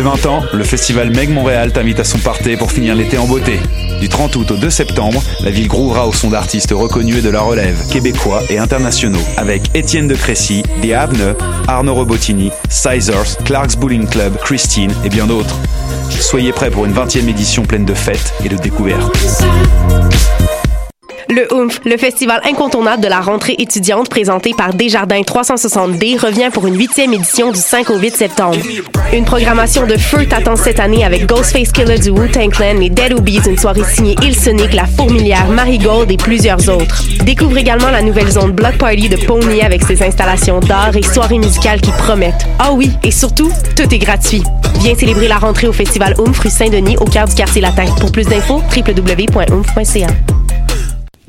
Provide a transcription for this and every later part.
ses 20 ans, le festival Meg Montréal t'invite à son party pour finir l'été en beauté. Du 30 août au 2 septembre, la ville grouvera au son d'artistes reconnus et de la relève, québécois et internationaux, avec Étienne de Crécy, The Avne, Arnaud Robotini, Sizers, Clark's Bowling Club, Christine et bien d'autres. Soyez prêts pour une 20e édition pleine de fêtes et de découvertes. Le OOMF, le festival incontournable de la rentrée étudiante présenté par Desjardins 360D, revient pour une huitième édition du 5 au 8 septembre. Une programmation de feu t'attend cette année avec Ghostface Killer du Wu-Tang Clan, les Dead Obies, une soirée signée Il Sonic, La Fourmilière, Marigold et plusieurs autres. Découvre également la nouvelle zone Block Party de Pony avec ses installations d'art et soirées musicales qui promettent. Ah oui, et surtout, tout est gratuit. Viens célébrer la rentrée au festival OOMF rue Saint-Denis au cœur du quartier latin. Pour plus d'infos, www.oomph.ca.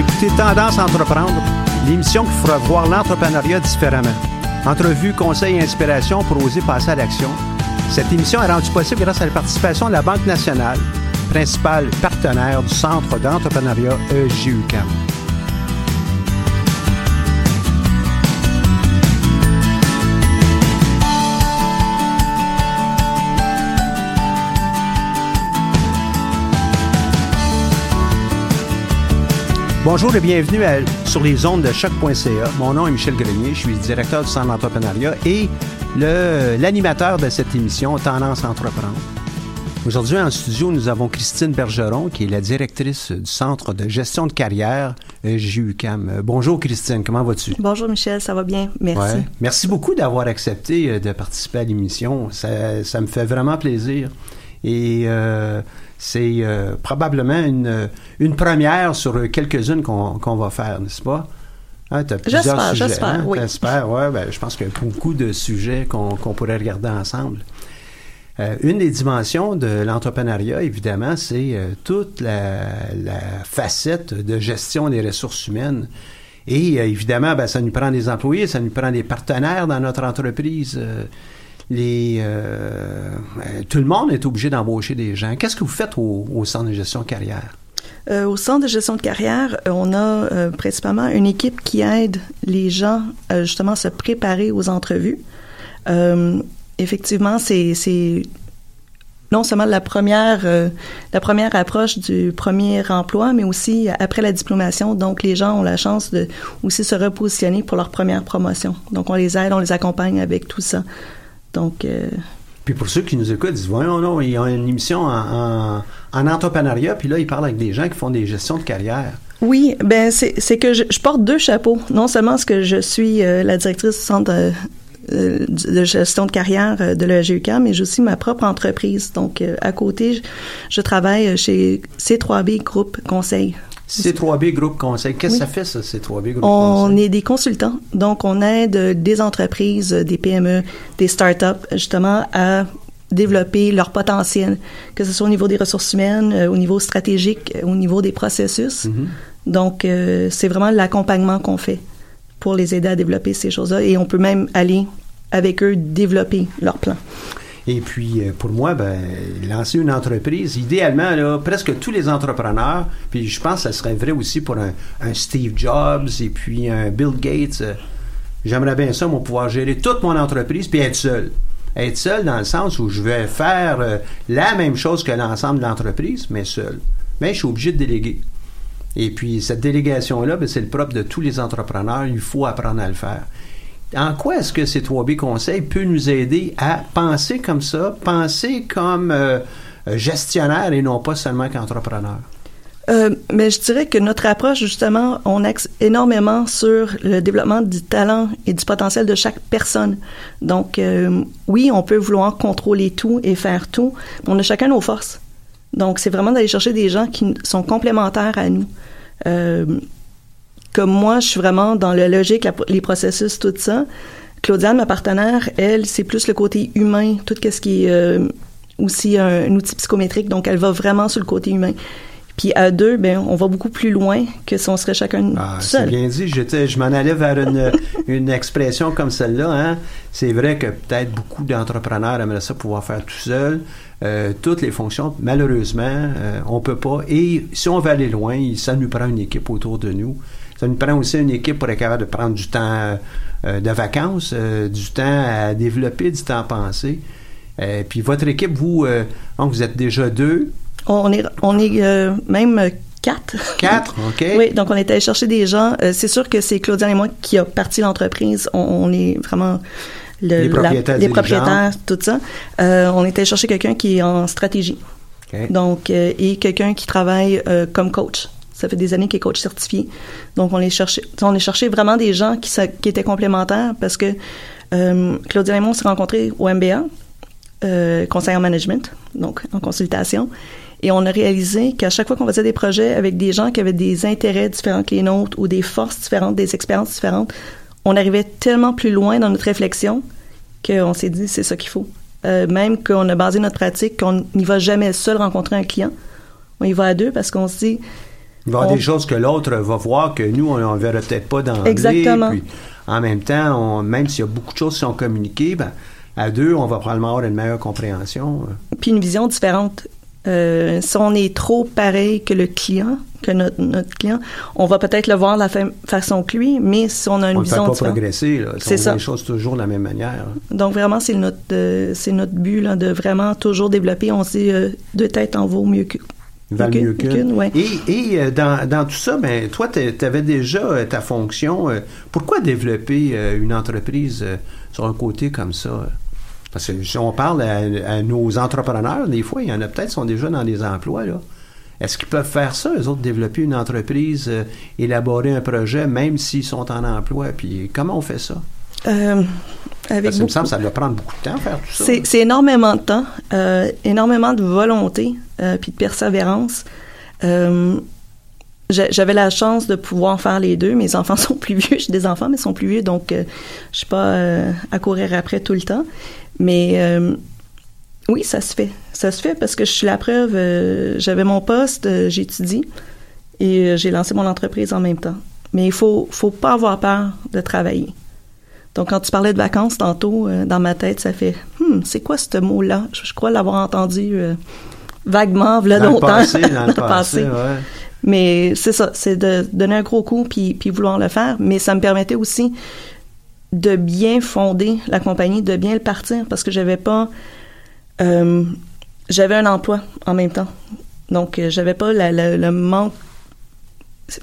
écoutez Tendance à entreprendre, l'émission qui fera voir l'entrepreneuriat différemment. Entrevues, conseils et inspirations pour oser passer à l'action. Cette émission est rendue possible grâce à la participation de la Banque nationale, principal partenaire du Centre d'entrepreneuriat EJUCAM. Bonjour et bienvenue à- sur les ondes de choc.ca. Mon nom est Michel Grenier, je suis directeur du Centre d'entrepreneuriat et l'animateur de cette émission Tendance à entreprendre. Aujourd'hui en studio, nous avons Christine Bergeron qui est la directrice du Centre de gestion de carrière euh, JUCAM. Euh, Bonjour Christine, comment vas-tu? Bonjour Michel, ça va bien? Merci. Ouais. Merci beaucoup d'avoir accepté euh, de participer à l'émission. Ça, ça me fait vraiment plaisir. Et euh, c'est euh, probablement une, une première sur quelques-unes qu'on qu'on va faire, n'est-ce pas? Hein, t'as plusieurs J'espère, sujets, j'espère, hein? oui. Ouais, ben, je pense qu'il y a beaucoup de sujets qu'on qu'on pourrait regarder ensemble. Euh, une des dimensions de l'entrepreneuriat, évidemment, c'est euh, toute la, la facette de gestion des ressources humaines. Et euh, évidemment, ben, ça nous prend des employés, ça nous prend des partenaires dans notre entreprise. Euh, euh, tout le monde est obligé d'embaucher des gens. Qu'est-ce que vous faites au, centre de gestion de carrière? Au centre de gestion de carrière, euh, on a principalement une équipe qui aide les gens justement à se préparer aux entrevues. Effectivement, c'est non seulement la première la première approche du premier emploi, mais aussi après la diplomation. Donc, les gens ont la chance de aussi se repositionner pour leur première promotion. Donc, on les aide, on les accompagne avec tout ça. Donc, euh, Puis pour ceux qui nous écoutent, ils disent Voyons, non, il y a une émission en, en, en entrepreneuriat, puis là, ils parlent avec des gens qui font des gestions de carrière. Oui, ben c'est que je, je porte deux chapeaux. Non seulement ce que je suis euh, la directrice du centre euh, euh, de gestion de carrière de l'EGUCAM, mais j'ai aussi ma propre entreprise. Donc, à côté, je, je travaille chez C3B Groupe Conseil. C3B Groupe Conseil, qu'est-ce que Oui. ça fait, ça, C3B Groupe On Conseil? est des consultants, donc on aide des entreprises, des PME, des startups, justement, à développer leur potentiel, que ce soit au niveau des ressources humaines, euh, au niveau stratégique, euh, au niveau des processus. Mhm. Donc, euh, c'est vraiment l'accompagnement qu'on fait pour les aider à développer ces choses-là. Et on peut même aller avec eux développer leur plan. Et puis, euh, pour moi, ben, lancer une entreprise, idéalement, presque tous les entrepreneurs, puis je pense que ça serait vrai aussi pour un, un Steve Jobs et puis un Bill Gates. euh, J'aimerais bien ça, moi, pouvoir gérer toute mon entreprise puis être seul. Être seul dans le sens où je vais faire euh, la même chose que l'ensemble de l'entreprise, mais seul. Mais je suis obligé de déléguer. Et puis, cette délégation-là, ben, c'est le propre de tous les entrepreneurs. Il faut apprendre à le faire. En quoi est-ce que ces 3B conseils peut nous aider à penser comme ça, penser comme euh, euh, gestionnaire et non pas seulement qu'entrepreneur? Euh, mais je dirais que notre approche, justement, on axe énormément sur le développement du talent et du potentiel de chaque personne. Donc, oui, on peut vouloir contrôler tout et faire tout, mais on a chacun nos forces. Donc, c'est vraiment d'aller chercher des gens qui sont complémentaires à nous. Comme moi, je suis vraiment dans la logique, la- les processus, tout ça. Claudiane, ma partenaire, elle, c'est plus le côté humain, tout ce qui est euh, aussi un, un outil psychométrique. Donc, elle va vraiment sur le côté humain. Puis à deux, ben, on va beaucoup plus loin que si on serait chacun Ah, c'est seul. bien dit. Je m'en allais vers une, une expression comme celle-là. Hein. C'est vrai que peut-être beaucoup d'entrepreneurs aimeraient ça pouvoir faire tout seul. Euh, toutes les fonctions, malheureusement, euh, on peut pas. Et si on veut aller loin, ça nous prend une équipe autour de nous. Ça nous prend aussi une équipe pour être capable de prendre du temps euh, de vacances, euh, du temps à développer, du temps à penser. Euh, puis votre équipe, vous, euh, donc vous êtes déjà deux, On est, on est même quatre. quatre, OK? Oui, donc on est allé chercher des gens. C'est sûr que c'est Claudiane et moi qui a parti l'entreprise. On, on est vraiment le- Les propriétaires les propriétaires, tout ça. Euh, on est allé chercher quelqu'un qui est en stratégie. OK. Donc, euh, et quelqu'un qui travaille euh, comme coach. Ça fait des années qu'il est coach certifié. Donc, on est cherché, on vraiment des gens qui, étaient complémentaires parce que euh, Claudia et s'est rencontrés au MBA, euh, conseil en management, donc en consultation. Et on a réalisé qu'à chaque fois qu'on faisait des projets avec des gens qui avaient des intérêts différents que les nôtres ou des forces différentes, des expériences différentes, on arrivait tellement plus loin dans notre réflexion qu'on s'est dit c'est ça qu'il faut. Euh, même qu'on a basé notre pratique qu'on n'y va jamais seul rencontrer un client. On y va à deux parce qu'on se dit Il va y avoir On- des choses que l'autre va voir que nous, on ne verra peut-être pas dans Exactement. Puis, en même temps, on- même s'il y a beaucoup de choses qui sont communiquées, ben, à deux, on va probablement avoir une meilleure compréhension. puis une vision différente. Euh, si on est trop pareil que le client, que notre, notre client, on va peut-être le voir de la fa- façon que lui, mais si on a une on ne vision pas différente. progresser. là. Si C'est on ça. les choses toujours de la même manière. Donc vraiment, c'est notre, euh, c'est notre but là, de vraiment toujours développer. On se dit euh, deux têtes en vaut mieux que Valent mieux qu'une. ouais. Et, et, euh, dans, dans tout ça, ben, toi, tu avais déjà euh, ta fonction. euh, pourquoi développer une entreprise sur un côté comme ça? Parce que si on parle à, à nos entrepreneurs, des fois, il y en a peut-être qui sont déjà dans des emplois. là. Est-ce qu'ils peuvent faire ça, eux autres, développer une entreprise, euh, élaborer un projet, même s'ils sont en emploi? Puis comment on fait ça? Euh, avec ça me semble que ça doit prendre beaucoup de temps faire tout ça. C'est, énormément de temps, euh, énormément de volonté, euh, puis de persévérance. Euh, j'a- j'avais la chance de pouvoir faire les deux. Mes enfants sont plus vieux. J'ai des enfants, mais ils sont plus vieux, donc je suis pas à courir après tout le temps. Mais oui, ça se fait. Ça se fait parce que je suis la preuve. j'avais mon poste, j'étudie et j'ai lancé mon entreprise en même temps. Mais il faut, faut pas avoir peur de travailler. Donc, quand tu parlais de vacances tantôt, euh, dans ma tête, ça fait Hmm, c'est quoi ce mot-là? Je, je crois l'avoir entendu euh, vaguement, v'là dans le longtemps. passé, dans le Dans le passé, passé. ouais. Mais c'est ça, c'est de donner un gros coup puis, puis vouloir le faire. Mais ça me permettait aussi de bien fonder la compagnie, de bien le partir parce que j'avais pas. euh, j'avais un emploi en même temps. Donc, j'avais pas la- la- le manque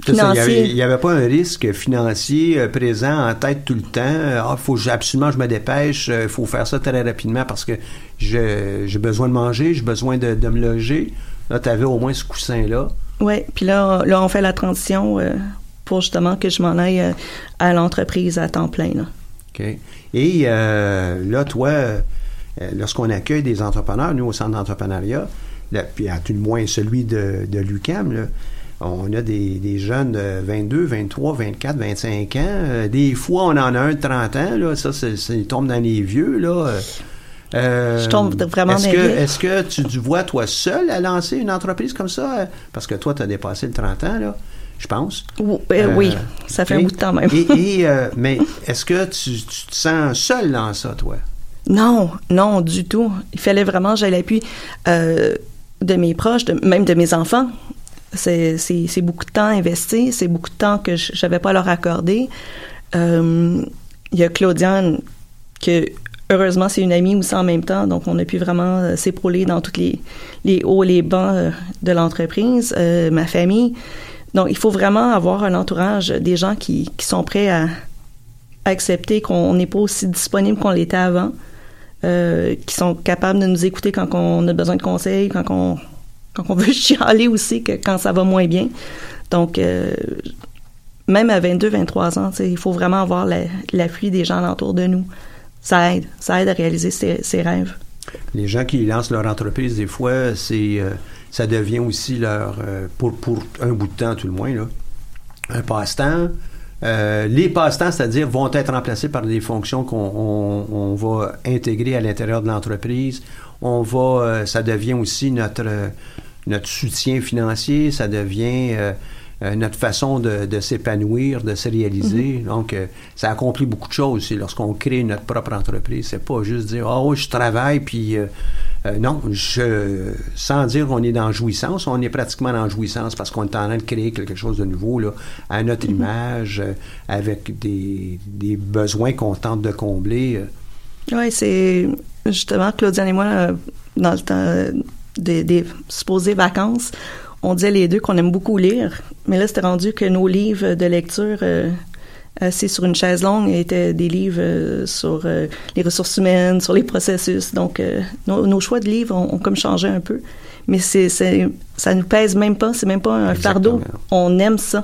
Il n'y avait, pas un risque financier euh, présent en tête tout le temps. Euh, Ah, faut absolument je me dépêche. Il faut faire ça très rapidement parce que j'ai besoin de manger, j'ai besoin de, de me loger. Là, tu avais au moins ce coussin-là. Oui, puis là, là, on fait la transition euh, pour justement que je m'en aille euh, à l'entreprise à temps plein. Là. OK. Et euh, là, toi, euh, lorsqu'on accueille des entrepreneurs, nous, au centre d'entrepreneuriat, puis à tout le moins celui de, de l'UCAM, on a des, des jeunes de 22, 23, 24, 25 ans. Euh, des fois, on en a un de 30 ans. Là, ça, c'est, ils tombent dans les vieux. Là. Euh, Je tombe vraiment est-ce dans que, les vieux. Est-ce que tu vois, toi, seul à lancer une entreprise comme ça? Parce que toi, tu as dépassé le 30 ans, là, je pense. Ou- euh, Euh, oui, ça fait un bout de temps même. Et, et, euh, mais est-ce que tu, tu te sens seul dans ça, toi? Non, non, du tout. Il fallait vraiment que j'aie l'appui euh, de mes proches, de, même de mes enfants. C'est beaucoup de temps investi, c'est beaucoup de temps que je n'avais pas à leur accorder. Euh, il y a Claudiane, que heureusement c'est une amie aussi en même temps, donc on a pu vraiment euh, s'épauler dans tous les, les hauts et les bas euh, de l'entreprise, ma famille. Donc il faut vraiment avoir un entourage, des gens qui, qui sont prêts à, accepter qu'on n'est pas aussi disponible qu'on l'était avant, qui sont capables de nous écouter quand on a besoin de conseils, quand on, quand on veut chialer aussi, que quand ça va moins bien. Donc, euh, même à 22, 23 ans, il faut vraiment avoir l'appui des gens autour de nous. Ça aide. Ça aide à réaliser ses, rêves. Les gens qui lancent leur entreprise, des fois, c'est euh, ça devient aussi leur, euh, pour, pour un bout de temps tout le moins, là, un passe-temps. Les passe-temps, c'est-à-dire, vont être remplacés par des fonctions qu'on on, on va intégrer à l'intérieur de l'entreprise. On va, ça devient aussi notre notre soutien financier, ça devient euh, euh, notre façon de, de s'épanouir, de se réaliser. Mhm. Donc, euh, ça accomplit beaucoup de choses aussi lorsqu'on crée notre propre entreprise. C'est pas juste dire, oh, je travaille, puis euh, euh, non, je, sans dire qu'on est dans jouissance, on est pratiquement dans jouissance parce qu'on est en train de créer quelque chose de nouveau là, à notre Mhm. image, euh, avec des, des besoins qu'on tente de combler. Oui, c'est justement Claudiane et moi, dans le temps des, des supposées vacances, on disait les deux qu'on aime beaucoup lire, mais là, c'était rendu que nos livres de lecture euh, assis sur une chaise longue étaient des livres euh, sur euh, les ressources humaines, sur les processus. Donc, euh, nos, nos choix de livres ont, ont comme changé un peu. Mais c'est, c'est, ça nous pèse même pas, c'est même pas un fardeau. On aime ça.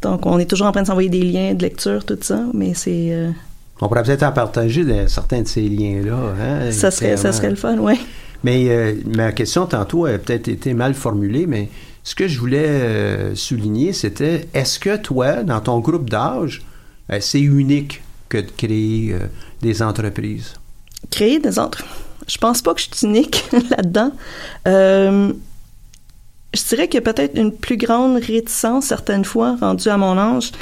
Donc, on est toujours en train de s'envoyer des liens de lecture, tout ça, mais c'est... euh, On pourrait peut-être en partager de- certains de ces liens-là. hein, ça serait, ça serait le fun, oui. Mais euh, ma question tantôt a peut-être été mal formulée, mais ce que je voulais euh, souligner, c'était est-ce que toi, dans ton groupe d'âge, euh, c'est unique que de créer euh, des entreprises? créer des autres. Je pense pas que je suis unique là-dedans. Je dirais qu'il y a peut-être une plus grande réticence certaines fois rendue à mon âge.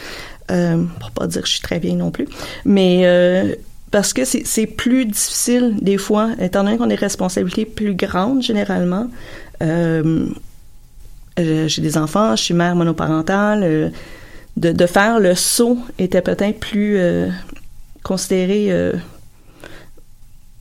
Pour pas dire que je suis très vieille non plus, mais parce que c'est plus difficile des fois, étant donné qu'on a des responsabilités plus grandes généralement. Euh, euh, J'ai des enfants, je suis mère monoparentale. euh, de, de faire le saut était peut-être plus euh, considéré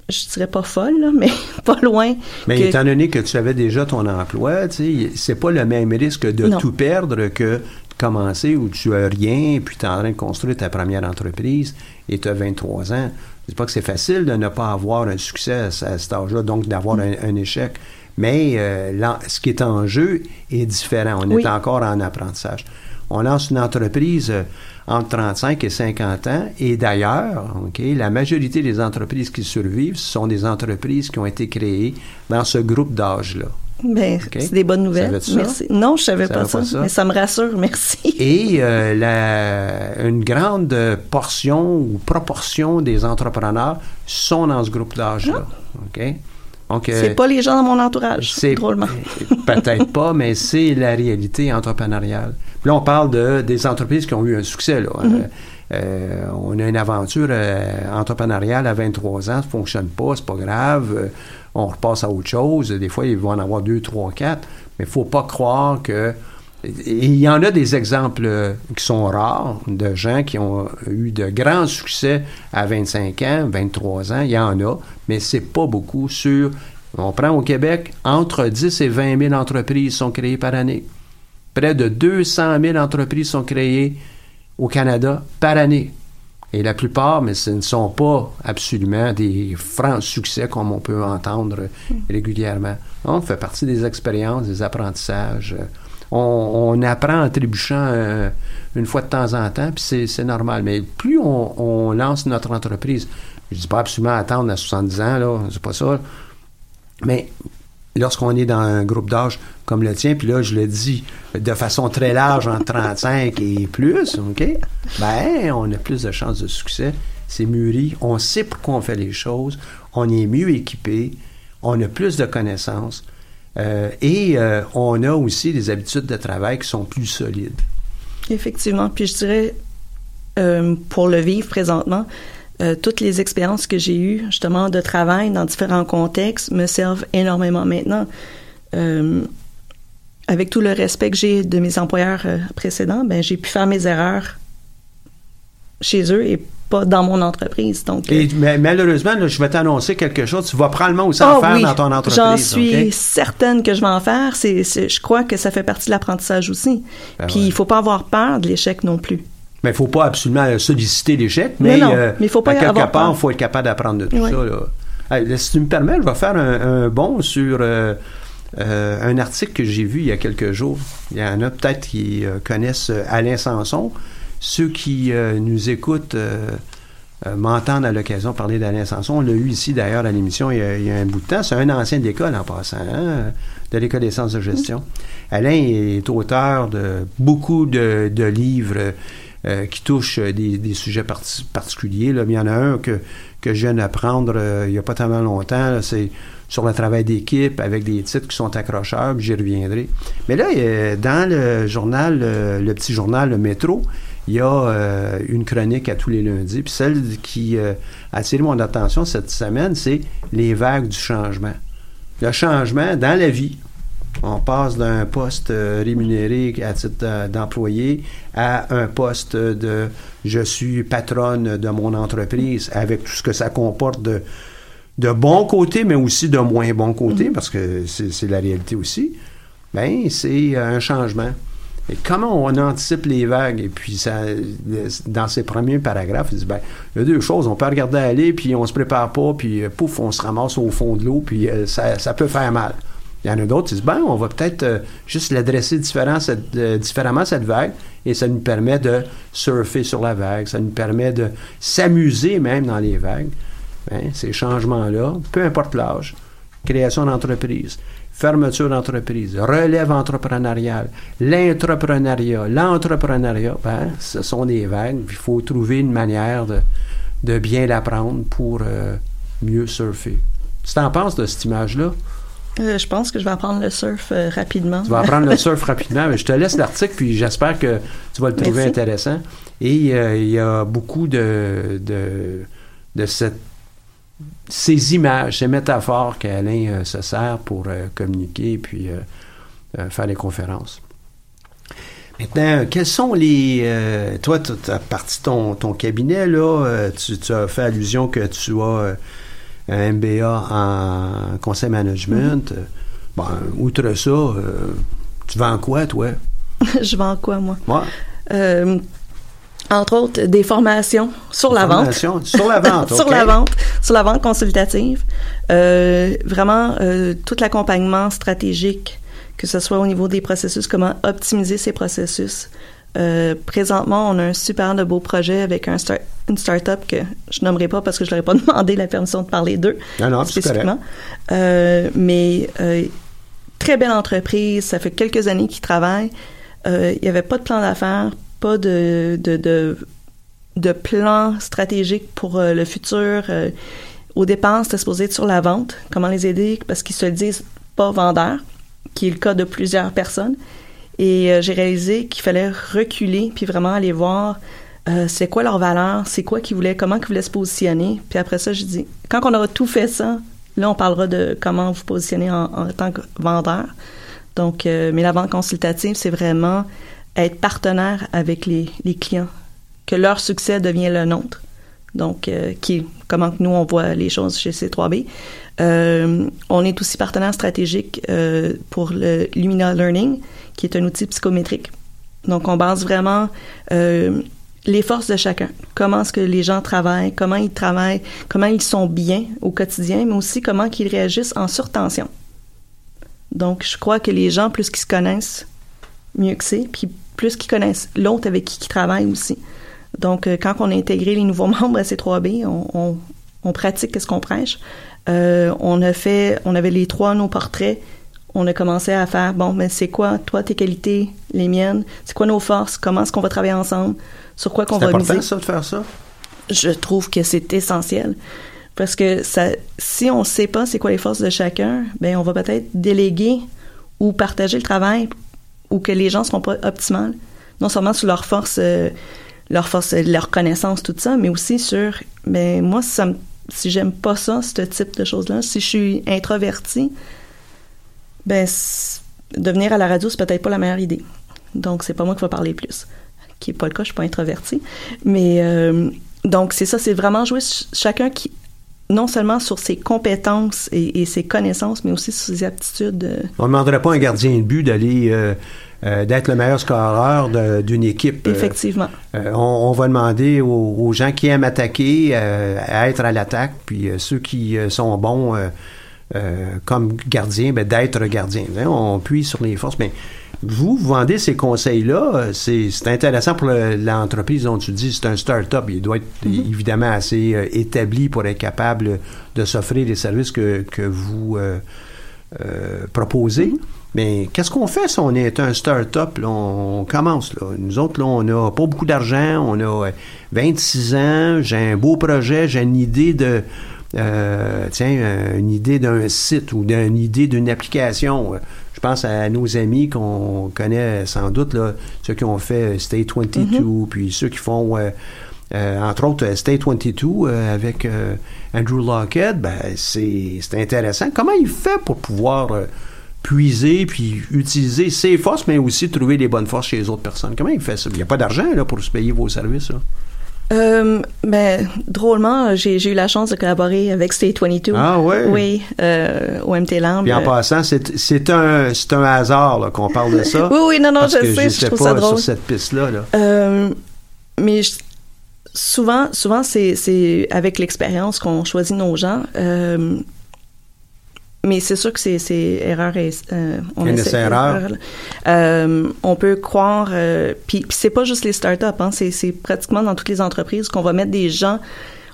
je dirais pas folle, là, mais pas loin. Mais que- étant donné que tu avais déjà ton emploi, c'est pas le même risque de Non. tout perdre que de commencer où tu as rien, puis tu es en train de construire ta première entreprise et tu as 23 ans. Je dis pas que c'est facile de ne pas avoir un succès à, ce- à cet âge-là, donc d'avoir un, un échec. Mais euh, l'en- ce qui est en jeu est différent. On Oui. est encore en apprentissage. On lance une entreprise euh, entre 35 et 50 ans. Et d'ailleurs, ok, la majorité des entreprises qui survivent ce sont des entreprises qui ont été créées dans ce groupe d'âge-là. Ben, c'est des bonnes nouvelles. Savais-tu ça? Merci. Non, je savais pas, savais ça, pas ça? mais ça me rassure, merci. Et euh, la, une grande portion ou proportion des entrepreneurs sont dans ce groupe d'âge-là. OK? Donc, euh, c'est pas les gens dans mon entourage, c'est drôlement. peut-être pas, mais c'est la réalité entrepreneuriale. Puis là, on parle de des entreprises qui ont eu un succès. Là. Mm-hmm. Euh, euh, on a une aventure entrepreneuriale à 23 ans, ça fonctionne pas, c'est pas grave. On repasse à autre chose. Des fois, il va en avoir deux, trois, quatre. Mais il faut pas croire que il y en a des exemples euh, qui sont rares de gens qui ont eu de grands succès à 25 ans, 23 ans. Il y en a, mais c'est pas beaucoup sur. On prend au Québec, entre 10 et 20 000 entreprises sont créées par année. Près de 200 000 entreprises sont créées au Canada par année. Et la plupart, mais ce ne sont pas absolument des francs succès comme on peut entendre régulièrement. On fait partie des expériences, des apprentissages. On, on apprend en trébuchant euh, une fois de temps en temps, puis c'est- normal. Mais plus on, on lance notre entreprise, je dis pas absolument attendre à 70 ans, là, c'est pas ça. Mais lorsqu'on est dans un groupe d'âge comme le tien, puis là, je le dis de façon très large, entre 35 et plus, OK? Ben, on a plus de chances de succès. C'est mûri. On sait pourquoi on fait les choses. On est mieux équipé. On a plus de connaissances. Euh, et euh, on a aussi des habitudes de travail qui sont plus solides. Effectivement. Puis je dirais, euh, pour le vivre présentement, euh, toutes les expériences que j'ai eues, justement, de travail dans différents contextes, me servent énormément maintenant. Euh, avec tout le respect que j'ai de mes employeurs euh, précédents, ben j'ai pu faire mes erreurs chez eux et pas dans mon entreprise. Donc, et, mais malheureusement, là, je vais t'annoncer quelque chose. Tu vas probablement aussi en oh, faire oui, dans ton entreprise. J'en suis certaine que je vais en faire. C'est, je crois que ça fait partie de l'apprentissage aussi. Ben Puis ouais. il faut pas avoir peur de l'échec non plus. Mais il faut pas absolument solliciter l'échec, mais, non, euh, mais il faut pas à quelque avoir part, il faut être capable d'apprendre de tout ça. Là. Si tu me permets, je vais faire un, un bond sur euh, euh, un article que j'ai vu il y a quelques jours. Il y en a peut-être qui connaissent Alain Sanson. Ceux qui nous écoutent m'entendent à l'occasion parler d'Alain Sanson. On l'a eu ici d'ailleurs à l'émission il, y a- il y a un bout de temps. C'est un ancien d'école en passant, hein, de l'École des sciences de gestion. Alain est auteur de beaucoup de, de livres euh, qui touchent des, des sujets parti- particuliers. Là. Il y en a un que, que je viens d'apprendre euh, il n'y a pas tellement longtemps. C'est sur le travail d'équipe avec des titres qui sont accrocheurs, j'y reviendrai. Mais là, euh, dans le journal, euh, le petit journal, le Métro, il y a euh, une chronique à tous les lundis. Puis celle qui euh, a attiré mon attention cette semaine, c'est les vagues du changement. Le changement dans la vie. On passe d'un poste euh, rémunéré à titre euh, d'employé à un poste de je suis patronne de mon entreprise avec tout ce que ça comporte de, de bons côtés, mais aussi de moins bons côtés, parce que c'est la réalité aussi. Ben, c'est un changement. Et comment on anticipe les vagues? Et puis, ça, dans ses premiers paragraphes, il dit, ben, il y a deux choses. On peut regarder aller, puis on se prépare pas, puis euh, pouf, on se ramasse au fond de l'eau, puis euh, ça, ça peut faire mal. Il y en a d'autres qui disent, ben, on va peut-être euh, juste l'adresser différent, cette, euh, différemment, cette vague, et ça nous permet de surfer sur la vague, ça nous permet de s'amuser même dans les vagues. Ben, ces changements-là, peu importe l'âge, création d'entreprise, fermeture d'entreprise, relève entrepreneuriale, l'entrepreneuriat, l'entrepreneuriat, ben, ce sont des vagues. Il faut trouver une manière de, de bien l'apprendre pour euh, mieux surfer. Tu t'en penses de cette image-là? Euh, je pense que je vais apprendre le surf euh, rapidement. Tu vas apprendre le surf rapidement. mais Je te laisse l'article, puis j'espère que tu vas le trouver Merci. intéressant. Et euh, il y a beaucoup de, de, de cette- ces images, ces métaphores qu'Alain se sert pour communiquer puis faire des conférences. Maintenant, quels sont les... toi, tu as parti ton, ton cabinet, là. tu, tu as fait allusion que tu as un MBA en conseil management. Euh, Bon, outre ça, euh, tu vends quoi, toi? je vends quoi, moi? Ouais. Euh, entre autres, des formations sur la vente. Formation. Sur la vente, sur la vente, sur la vente consultative. Euh, vraiment, euh, tout l'accompagnement stratégique, que ce soit au niveau des processus, comment optimiser ces processus. Euh, présentement, on a un super de beau projet avec un start, une start-up que je nommerai pas parce que je leur ai pas demandé la permission de parler d'eux Non, non, spécifiquement. Euh, mais euh, très belle entreprise, ça fait quelques années qu'ils travaillent. Il n'y avait pas de plan d'affaires, pas de, de, de, de plan stratégique pour le futur. Au départ, c'était supposé être sur la vente, comment les aider, parce qu'ils se le disent pas vendeurs, qui est le cas de plusieurs personnes. Et euh, j'ai réalisé qu'il fallait reculer, puis vraiment aller voir euh, c'est quoi leur valeur, c'est quoi qu'ils voulaient, comment ils voulaient se positionner. Puis après ça, je dis, quand on aura tout fait ça, là, on parlera de comment vous positionner en, tant que vendeur. Donc, euh, mais la vente consultative, c'est vraiment être partenaire avec les, les clients, que leur succès devienne le nôtre. Donc, euh, comment nous, on voit les choses chez C3B. Euh, on est aussi partenaire stratégique euh, pour le Lumina Learning, qui est un outil psychométrique. Donc, on base vraiment les forces de chacun. Comment est-ce que les gens travaillent, comment ils travaillent, comment ils sont bien au quotidien, mais aussi comment ils réagissent en surtension. Donc, je crois que les gens, plus qu'ils se connaissent, mieux que c'est, puis plus qu'ils connaissent l'autre avec qui ils travaillent aussi. Donc, euh, quand on a intégré les nouveaux membres à C3B, on, on, on pratique ce qu'on prêche. Euh, on a fait, on avait les trois nos portraits. On a commencé à faire, bon, mais c'est quoi, toi, tes qualités, les miennes, c'est quoi nos forces, comment est-ce qu'on va travailler ensemble, sur quoi qu'on C'est va important, miser? ça, de faire ça? Je trouve que c'est essentiel. Parce que ça, si on ne sait pas c'est quoi les forces de chacun, ben on va peut-être déléguer ou partager le travail ou que les gens ne seront pas optimales, non seulement sur leurs forces euh, leur force, leur connaissance, tout ça, mais aussi sur, mais moi, ça me- si j'aime pas ça, ce type de choses-là, si je suis introvertie, ben, c- de venir à la radio, c'est peut-être pas la meilleure idée. Donc, c'est pas moi qui va parler plus. Qui est pas le cas, je suis pas introvertie. Mais, euh, donc, c'est ça, c'est vraiment jouer ch- chacun qui, non seulement sur ses compétences et, et ses connaissances, mais aussi sur ses aptitudes. euh, On ne demanderait pas à un gardien de but d'aller euh, euh, d'être le meilleur scoreur d'une équipe. Euh, effectivement. euh, on, on va demander aux, aux gens qui aiment attaquer euh, à être à l'attaque, puis ceux qui sont bons comme gardiens, ben, d'être gardiens. On puise sur les forces. Mais vous, vous vendez ces conseils-là, c'est intéressant pour le- l'entreprise dont tu dis c'est un start-up. Il doit être évidemment assez établi pour être capable de s'offrir les services que, que vous proposez. Mais qu'est-ce qu'on fait si on est un start-up? là? on commence. Là. Nous autres, là, on n'a pas beaucoup d'argent, on a euh, 26 ans, j'ai un beau projet, j'ai une idée de. euh, tiens, euh, une idée d'un site ou d'une idée d'une application. Euh, Je pense à nos amis qu'on connaît sans doute, là, ceux qui ont fait State 22, puis ceux qui font, euh, euh, entre autres, euh, State 22 euh, avec euh, Andrew Lockhead. Ben, c'est c'est intéressant. Comment il fait pour pouvoir euh, puiser puis utiliser ses forces, mais aussi trouver les bonnes forces chez les autres personnes? Comment il fait ça? Il n'y a pas d'argent là, pour se payer vos services. Là. Euh, ben, drôlement, j'ai eu la chance de collaborer avec State 22. Ah ouais? Oui, euh, au MT Lamb. Puis en Euh, passant, c'est c'est un, c'est un hasard qu'on parle de ça. Oui, oui, non, non, parce je que sais, je trouve pas ça drôle. sur cette piste-là. Là. Euh, mais je- souvent, souvent c'est c'est avec l'expérience qu'on choisit nos gens. Euh, mais c'est sûr que c'est c'est erreur et euh, on essaie- essai-erreur. Euh, on peut croire euh, puis, c'est pas juste les startups hein, c'est c'est pratiquement dans toutes les entreprises qu'on va mettre des gens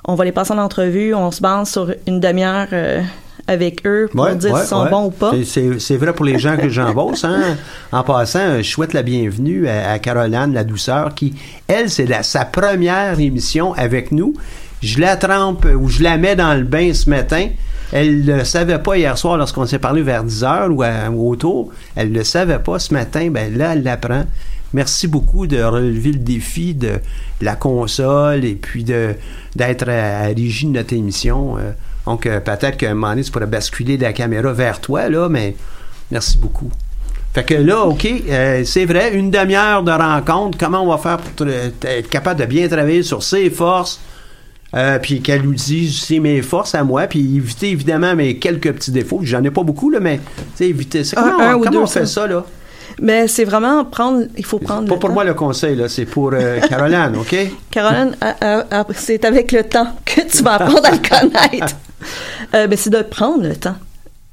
on va les passer en entrevue on se base sur une demi-heure euh, avec eux pour Ouais, dire ouais, s'ils sont ouais. bons ou pas C'est- C'est c'est vrai pour les gens que j'embosse. Hein? En passant, je souhaite la bienvenue à, à Caroline La Douceur, qui, elle, c'est la- sa première émission avec nous. Je la trempe ou je la mets dans le bain ce matin. Elle ne le savait pas hier soir lorsqu'on s'est parlé vers 10 heures ou, à- ou autour. Elle ne le savait pas ce matin. Ben là, elle l'apprend. Merci beaucoup de relever le défi de la console et puis d'être à, régie de notre émission. Euh, donc, euh, peut-être qu'à un moment donné, tu pourrais basculer la caméra vers toi, là, mais merci beaucoup. Fait que là, OK, euh, c'est vrai, une demi-heure de rencontre, comment on va faire pour être capable de bien travailler sur ses forces, euh, puis qu'elle nous dise c'est mes forces à moi, puis éviter évidemment mes quelques petits défauts. J'en ai pas beaucoup, là, mais éviter ça. Comment, un on, ou comment deux, on fait ça. ça, là? mais c'est vraiment prendre il faut prendre Pas le pour temps. moi le conseil, là, c'est pour euh, Caroline, OK? Caroline, c'est avec le temps que tu vas apprendre à le connaître. Euh, ben, c'est de prendre le temps.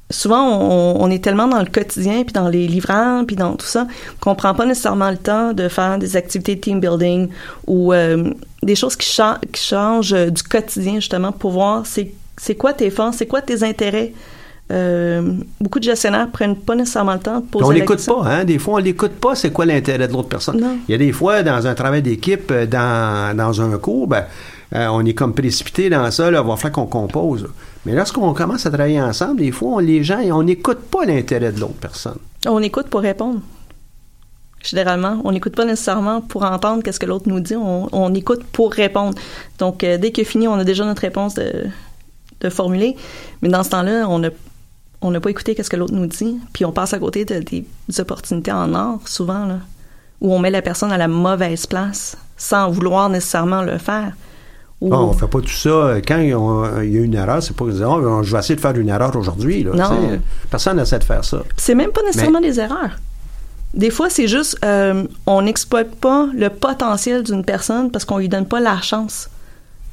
Souvent, on, on est tellement dans le quotidien, puis dans les livrables, puis dans tout ça, qu'on prend pas nécessairement le temps de faire des activités de team building ou euh, des choses qui, cha- qui changent euh, du quotidien, justement, pour voir c'est quoi tes forces, c'est quoi tes intérêts. Euh, beaucoup de gestionnaires prennent pas nécessairement le temps de poser on l'écoute pas, hein? Des fois, on l'écoute pas, c'est quoi l'intérêt de l'autre personne. Non. Il y a des fois, dans un travail d'équipe, euh, dans, dans un cours, ben, euh, on est comme précipité dans ça, là, il va falloir qu'on compose. Mais lorsqu'on commence à travailler ensemble, des fois, on, les gens, on n'écoute pas l'intérêt de l'autre personne. On écoute pour répondre. Généralement, on n'écoute pas nécessairement pour entendre qu'est-ce que l'autre nous dit. On, on écoute pour répondre. Donc, euh, dès que fini, on a déjà notre réponse de, de formuler. Mais dans ce temps-là, on n'a on n'a pas écouté qu'est-ce que l'autre nous dit. Puis on passe à côté de, des, opportunités en or, souvent, là, où on met la personne à la mauvaise place sans vouloir nécessairement le faire. Ou- Bon, on fait pas tout ça. Quand il y a a une erreur, c'est pas que oh, je vais essayer de faire une erreur aujourd'hui. Non. Personne n'essaie de faire ça. C'est même pas nécessairement des erreurs. Des fois, c'est juste euh, on n'exploite pas le potentiel d'une personne parce qu'on lui donne pas la chance.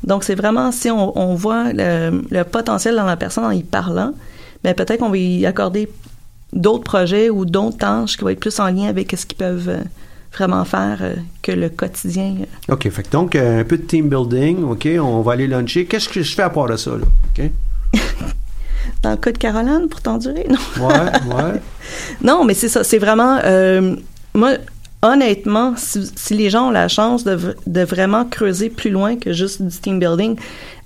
Donc, c'est vraiment si on, voit le, potentiel dans la personne en y parlant, ben peut-être qu'on va y accorder d'autres projets ou d'autres tâches qui vont être plus en lien avec ce qu'ils peuvent euh, vraiment faire euh, que le quotidien. OK. Fait donc, un peu de team building. OK. On va aller luncher. Qu'est-ce que je fais à part de ça, là? OK? Dans le cas de Caroline, pour t'endurer, non? Ouais, ouais. Non, mais c'est ça. C'est vraiment. euh, moi, honnêtement, si, si les gens ont la chance de, de vraiment creuser plus loin que juste du team building,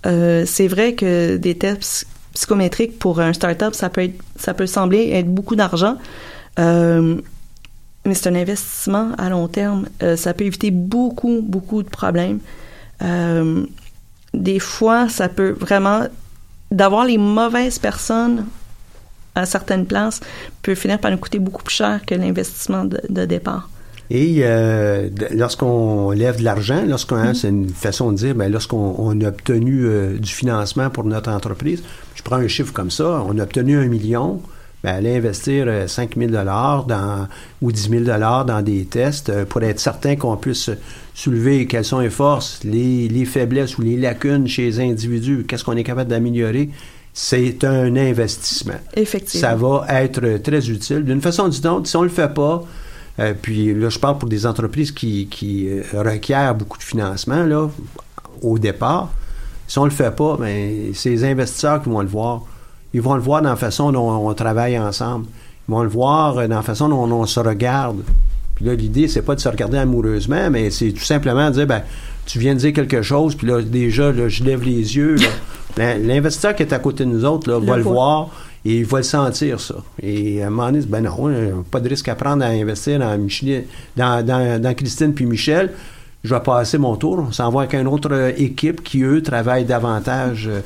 euh, c'est vrai que des tests psychométriques pour un startup, ça peut être, ça peut sembler être beaucoup d'argent. Euh, mais c'est un investissement à long terme. Euh, ça peut éviter beaucoup, beaucoup de problèmes. Des fois, ça peut vraiment d'avoir les mauvaises personnes à certaines places peut finir par nous coûter beaucoup plus cher que l'investissement de, de départ. Et euh, lorsqu'on lève de l'argent, lorsqu'on hein, c'est une façon de dire, ben, lorsqu'on on a obtenu euh, du financement pour notre entreprise, je prends un chiffre comme ça, on a obtenu un million, ben, aller investir euh, 5 000 dans, ou 10 000 dans des tests euh, pour être certain qu'on puisse soulever quelles sont les forces, les, les faiblesses ou les lacunes chez les individus, qu'est-ce qu'on est capable d'améliorer, c'est un investissement. Effectivement. Ça va être très utile. D'une façon ou d'une autre, si on le fait pas, euh, puis là, je parle pour des entreprises qui, qui euh, requièrent beaucoup de financement là, au départ. Si on le fait pas, ben, c'est les investisseurs qui vont le voir. Ils vont le voir dans la façon dont on travaille ensemble. Ils vont le voir dans la façon dont on se regarde. Puis là, l'idée, c'est pas de se regarder amoureusement, mais c'est tout simplement de dire, ben, tu viens de dire quelque chose, puis là, déjà, là, je lève les yeux. Ben, L'investisseur qui est à côté de nous autres là, va le voir et il va le sentir, ça. Et à un moment donné, ben non, euh, pas de risque à prendre à investir dans, Micheline- dans, dans, dans Christine puis Michel. Je vais passer mon tour. On s'en va avec une autre euh, équipe qui, eux, travaillent davantage euh,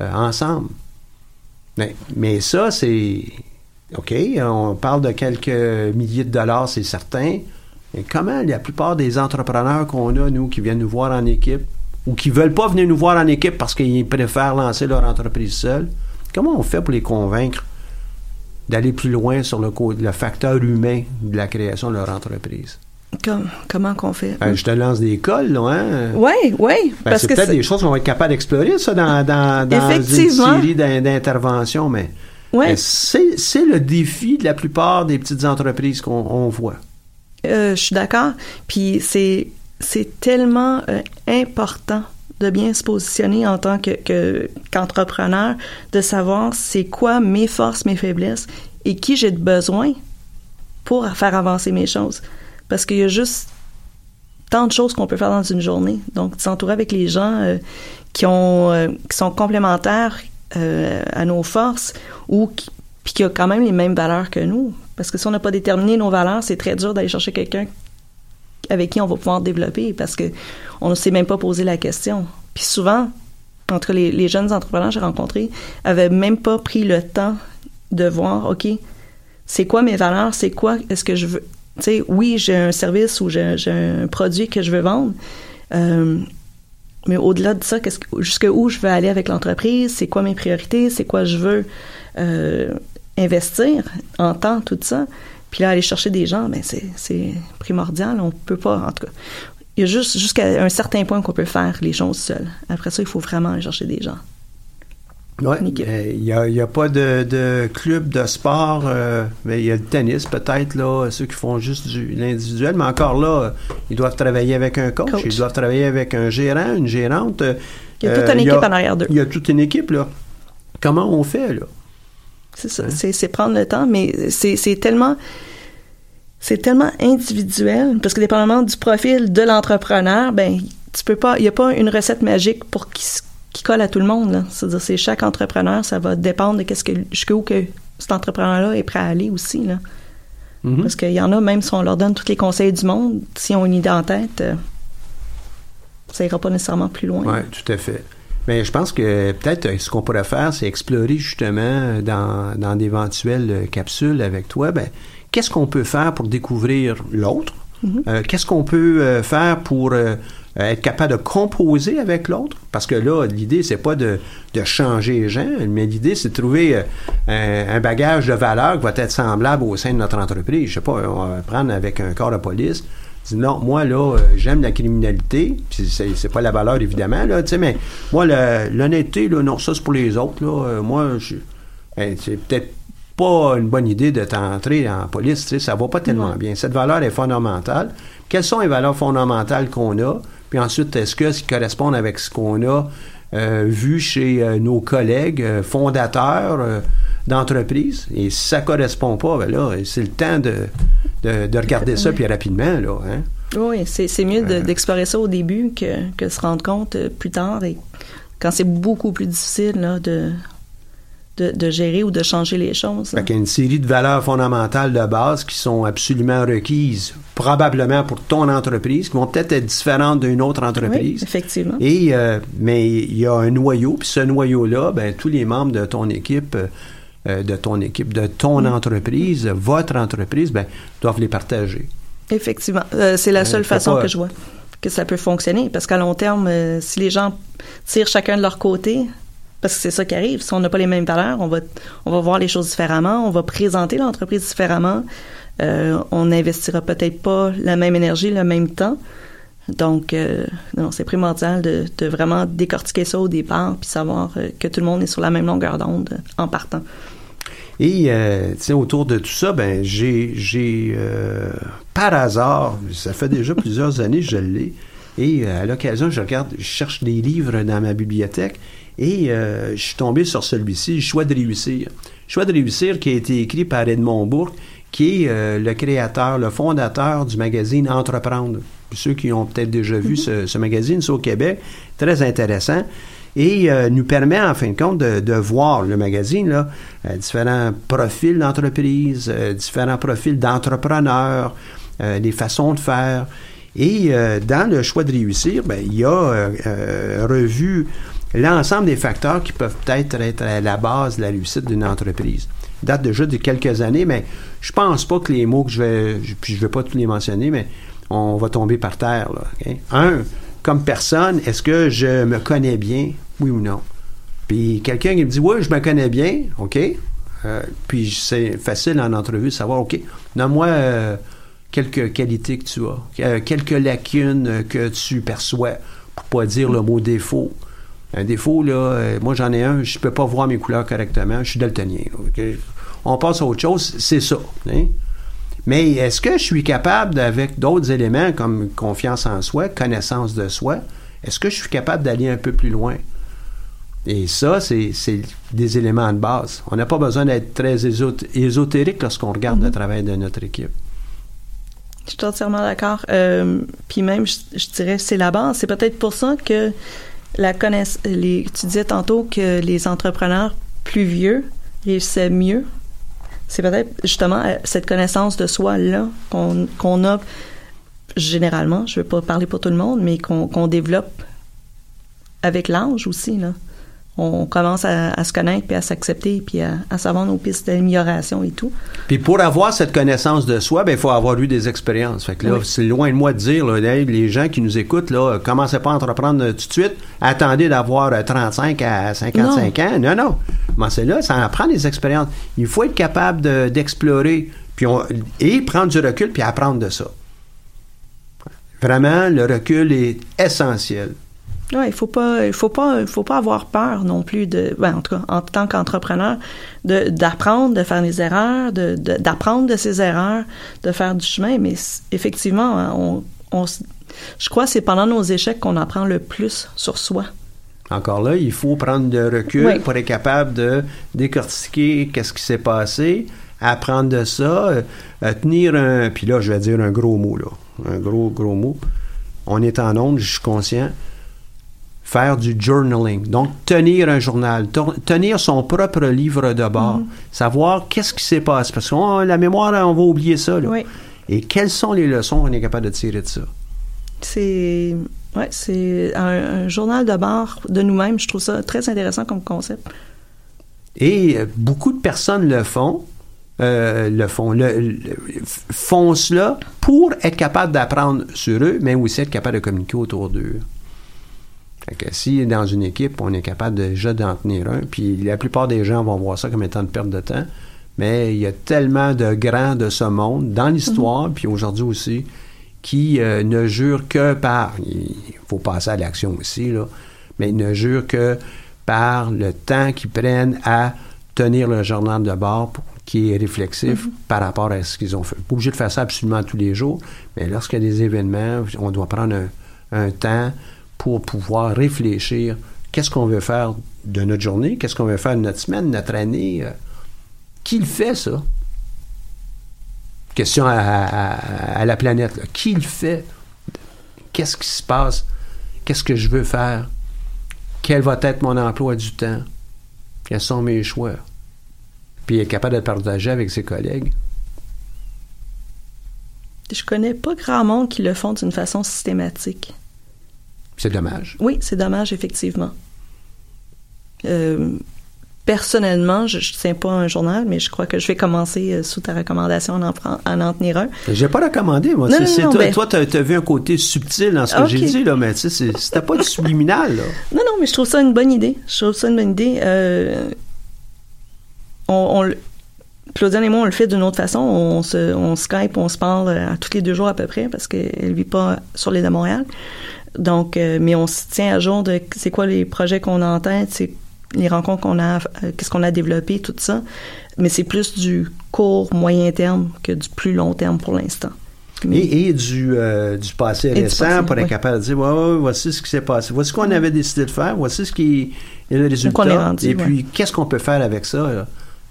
euh, ensemble. Mais, ça, c'est... OK, on parle de quelques milliers de dollars, c'est certain. Mais comment la plupart des entrepreneurs qu'on a, nous, qui viennent nous voir en équipe, ou qui veulent pas venir nous voir en équipe parce qu'ils préfèrent lancer leur entreprise seuls, comment on fait pour les convaincre d'aller plus loin sur le facteur humain de la création de leur entreprise? Comme- comment qu'on fait? Ben, je te lance des cols, là, hein? Oui, oui. Ben, parce c'est que peut-être c'est- des choses qu'on va être capable d'explorer, ça, dans, dans, dans une série d'in- d'interventions, mais Ouais. c'est c'est le défi de la plupart des petites entreprises qu'on on voit? Euh, je suis d'accord. Puis c'est c'est tellement euh, important de bien se positionner en tant que que- qu'entrepreneur, de savoir c'est quoi mes forces, mes faiblesses et qui j'ai de besoin pour faire avancer mes choses. Parce qu'il y a juste tant de choses qu'on peut faire dans une journée. Donc, s'entourer avec les gens euh, qui ont euh, qui sont complémentaires euh, à nos forces ou qui puis qui quand même les mêmes valeurs que nous. Parce que si on n'a pas déterminé nos valeurs, c'est très dur d'aller chercher quelqu'un avec qui on va pouvoir développer parce que on ne s'est même pas posé la question. Puis souvent, entre les, les jeunes entrepreneurs que j'ai rencontrés, avaient même pas pris le temps de voir, OK, c'est quoi mes valeurs, c'est quoi, est-ce que je veux, tu sais, oui, j'ai un service ou j'ai un produit que je veux vendre, euh, mais au-delà de ça, qu'est-ce que, jusqu'où je veux aller avec l'entreprise, c'est quoi mes priorités, c'est quoi je veux euh, investir en temps, tout ça. Puis là, aller chercher des gens, ben c'est, primordial. On peut pas, en tout cas. Il y a juste jusqu'à un certain point qu'on peut faire les choses seules. Après ça, il faut vraiment aller chercher des gens. Euh, Il n'y a, il y a pas de, de club de sport, euh, mais il y a le tennis peut-être, là, ceux qui font juste du, l'individuel, mais encore là, ils doivent travailler avec un coach, Coach. ils doivent travailler avec un gérant, une gérante. euh, Il y a toute une équipe en arrière d'eux. Il y a toute une équipe, là. Comment on fait, là? C'est ça. C'est, c'est prendre le temps, mais c'est, c'est tellement. C'est tellement individuel, parce que dépendamment du profil de l'entrepreneur, ben, tu peux pas. Il n'y a pas une recette magique pour qui, qui colle à tout le monde. C'est-à-dire, c'est chaque entrepreneur, ça va dépendre de qu'est-ce que jusqu'où que cet entrepreneur-là est prêt à aller aussi. Là. Mhm. Parce qu'il y en a, même si on leur donne tous les conseils du monde, si on une idée en tête, euh, ça ira pas nécessairement plus loin. Oui, tout à fait. Mais je pense que peut-être euh, ce qu'on pourrait faire, c'est explorer justement dans, dans d'éventuelles euh, capsules avec toi, ben, qu'est-ce qu'on peut faire pour découvrir l'autre? Euh, qu'est-ce qu'on peut euh, faire pour euh, être capable de composer avec l'autre? Parce que là, l'idée, c'est pas de, de changer les gens, mais l'idée, c'est de trouver euh, un, un bagage de valeur qui va être semblable au sein de notre entreprise. Je sais pas, on va prendre avec un corps de police. Dis, non, moi, là, euh, j'aime la criminalité. Puis c'est, c'est pas la valeur, évidemment, là, tu sais, mais moi, l'honnêteté, là, non, ça, c'est pour les autres, là. Euh, moi, ben, c'est peut-être pas une bonne idée de t'entrer en police, tu sais, ça va pas tellement bien. Cette valeur est fondamentale. Quelles sont les valeurs fondamentales qu'on a? Puis ensuite, est-ce que ça correspond avec ce qu'on a euh, vu chez euh, nos collègues euh, fondateurs d'entreprises? Et si ça correspond pas, ben là, c'est le temps de, de, de regarder ça puis rapidement, là, hein? Oui, c'est, c'est mieux de- d'explorer ça au début que, que de se rendre compte plus tard et quand c'est beaucoup plus difficile là, de, de, gérer ou de changer les choses. Fait qu'il y a une série de valeurs fondamentales de base qui sont absolument requises, probablement pour ton entreprise, qui vont peut-être être différentes d'une autre entreprise. Oui, effectivement. Et, euh, mais il y a un noyau, puis ce noyau-là, ben, tous les membres de ton équipe, euh, de ton équipe, de ton mm. entreprise, votre entreprise, ben, doivent les partager. Effectivement. Euh, c'est la seule façon que je vois que ça peut fonctionner. Parce qu'à long terme, si les gens tirent chacun de leur côté, parce que c'est ça qui arrive. Si on n'a pas les mêmes valeurs, on va, on va voir les choses différemment, on va présenter l'entreprise différemment, euh, on n'investira peut-être pas la même énergie, le même temps. Donc, euh, non, c'est primordial de, vraiment décortiquer ça au départ, puis savoir euh, que tout le monde est sur la même longueur d'onde en partant. Et, euh, autour de tout ça, ben, j'ai, j'ai par hasard, ça fait déjà plusieurs années que je l'ai, et à l'occasion, je regarde, je cherche des livres dans ma bibliothèque, et euh, je suis tombé sur celui-ci, Choix de réussir. Choix de réussir qui a été écrit par Edmond Bourque, qui est euh, le créateur, le fondateur du magazine Entreprendre. ceux qui ont peut-être déjà vu mhm. ce, magazine, c'est au Québec, très intéressant. Et euh, nous permet, en fin de compte, de, voir le magazine, là, différents profils d'entreprise, différents profils d'entrepreneurs, des façons de faire. Et dans le choix de réussir, ben, il y a revu l'ensemble des facteurs qui peuvent peut-être être à la base de la réussite d'une entreprise. Date déjà de quelques années, mais je pense pas que les mots que je vais, puis je vais pas tous les mentionner, mais on va tomber par terre. Là, Un, comme personne, est-ce que je me connais bien, oui ou non? Puis quelqu'un qui me dit, oui, je me connais bien, OK? Euh, puis c'est facile en entrevue de savoir, OK, donne-moi euh, quelques qualités que tu as, euh, quelques lacunes que tu perçois, pour pas dire le mot défaut. Un défaut, là, euh, moi j'en ai un, je peux pas voir mes couleurs correctement, je suis daltonien. On passe à autre chose, c'est ça. Hein? Mais est-ce que je suis capable, avec d'autres éléments comme confiance en soi, connaissance de soi, est-ce que je suis capable d'aller un peu plus loin? Et ça, c'est des éléments de base. On n'a pas besoin d'être très ésotérique lorsqu'on regarde le mm-hmm. travail de notre équipe. Je suis entièrement d'accord. Euh, puis même, je, je dirais, c'est la base. C'est peut-être pour ça que la connaissance, les, tu disais tantôt que les entrepreneurs plus vieux réussissaient mieux. C'est peut-être justement euh, cette connaissance de soi-là qu'on a généralement, je ne vais pas parler pour tout le monde, mais qu'on développe avec l'âge aussi. Là on commence à, se connaître puis à s'accepter puis à, savoir nos pistes d'amélioration et tout. Puis pour avoir cette connaissance de soi, ben il faut avoir eu des expériences. Fait que là, c'est loin de moi de dire là, les gens qui nous écoutent là, commencez pas à entreprendre tout de suite, attendez d'avoir 35 à 55 ans. Non non. Mais c'est là, ça en prend des expériences. Il faut être capable d'explorer puis et prendre du recul puis apprendre de ça. Vraiment, le recul est essentiel. Ouais, il faut pas, il faut pas, il faut pas avoir peur non plus de, ben, en tout cas, en tant qu'entrepreneur, de d'apprendre, de faire des erreurs, de d'apprendre de, ses erreurs, de faire du chemin. Mais effectivement, hein, on, on je crois que c'est pendant nos échecs qu'on apprend le plus sur soi. Encore là, il faut prendre de recul pour être capable de décortiquer qu'est-ce qui s'est passé, apprendre de ça, euh, tenir un, puis là, je vais dire un gros mot là, un gros gros mot. On est en onde, je suis conscient faire du journaling. Donc, tenir un journal, tenir son propre livre de bord, mhm. savoir qu'est-ce qui s'est passé. Parce que la mémoire, on va oublier ça. Et quelles sont les leçons qu'on est capable de tirer de ça? C'est ouais, c'est un, journal de bord de nous-mêmes. Je trouve ça très intéressant comme concept. Et euh, beaucoup de personnes le font. Euh, le font, le, font cela pour être capable d'apprendre sur eux, mais aussi être capable de communiquer autour d'eux. Fait que si dans une équipe, on est capable déjà d'en tenir un, puis la plupart des gens vont voir ça comme étant une perte de temps, mais il y a tellement de grands de ce monde, dans l'histoire, mhm. puis aujourd'hui aussi, qui euh, ne jurent que par, il faut passer à l'action aussi, là, mais ils ne jurent que par le temps qu'ils prennent à tenir le journal de bord qui est réflexif mhm. par rapport à ce qu'ils ont fait. Pas obligé de faire ça absolument tous les jours, mais lorsqu'il y a des événements, on doit prendre un temps pour pouvoir réfléchir qu'est-ce qu'on veut faire de notre journée, qu'est-ce qu'on veut faire de notre semaine, notre année. Euh, qui le fait, ça? Question à, la planète. Qui le fait? Qu'est-ce qui se passe? Qu'est-ce que je veux faire? Quel va être mon emploi du temps? Quels sont mes choix? Puis être capable de le partager avec ses collègues. Je connais pas grand monde qui le font d'une façon systématique. C'est dommage. Oui, c'est dommage, effectivement. Euh, personnellement, je ne tiens pas un journal, mais je crois que je vais commencer euh, sous ta recommandation à en, en, tenir un. J'ai pas recommandé, moi. Non, non, toi, ben- t'as as vu un côté subtil dans ce que j'ai dit, là, mais tu sais, c'est- c'était pas du subliminal, là. Non, non, mais je trouve ça une bonne idée. Je trouve ça une bonne idée. Euh, on, on le- Claudiane et moi, on le fait d'une autre façon. On se, on Skype, on se parle euh, à tous les deux jours à peu près parce qu'elle vit pas sur l'île de Montréal. Donc, euh, mais on se tient à jour de c'est quoi les projets qu'on a en tête, c'est les rencontres qu'on a, euh, qu'est-ce qu'on a développé, tout ça. Mais c'est plus du court, moyen terme que du plus long terme pour l'instant. Et, et du, euh, du passé Et du récent passé, pour être oui. capable de dire ouais, ouais, voici ce qui s'est passé, voici ce qu'on avait décidé de faire, voici ce qui est le résultat. qu'on est rendu, et ouais. puis, qu'est-ce qu'on peut faire avec ça?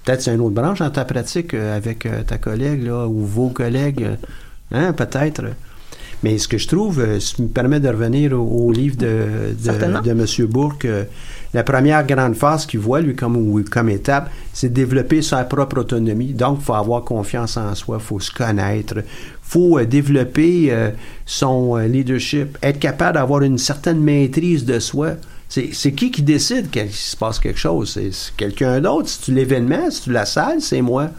Peut-être c'est une autre branche dans ta pratique euh, avec ta collègue là, ou vos collègues. Hein, peut-être. Mais ce que je trouve, euh, ce qui me permet de revenir au, au livre de, de, de M. Bourque, euh, la première grande phase qu'il voit, lui, comme, comme étape, c'est de développer sa propre autonomie. Donc, il faut avoir confiance en soi, il faut se connaître, il faut euh, développer euh, son euh, leadership, être capable d'avoir une certaine maîtrise de soi. C'est qui qui décide qu'il se passe quelque chose? C'est quelqu'un d'autre. Si tu l'événement, si tu la salle, c'est moi.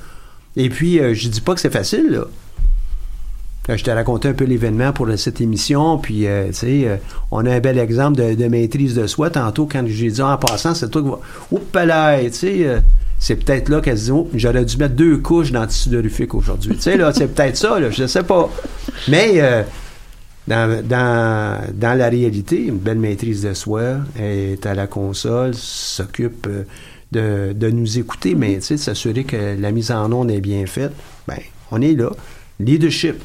Et puis, euh, je dis pas que c'est facile, là. Euh, Je t'ai raconté un peu l'événement pour cette émission, puis euh, tu sais, euh, on a un bel exemple de, maîtrise de soi. Tantôt, quand j'ai dit en passant, c'est toi qui va. Oups là, tu sais, euh, c'est peut-être là qu'elle se dit, oh, j'aurais dû mettre deux couches dans le tissu dorifique aujourd'hui. Tu sais, là, c'est peut-être ça, là, je sais pas. Mais euh, dans, dans, dans la réalité, une belle maîtrise de soi, est à la console, s'occupe euh, de, de nous écouter, mais tu sais, de s'assurer que la mise en onde est bien faite. Ben, on est là. Leadership.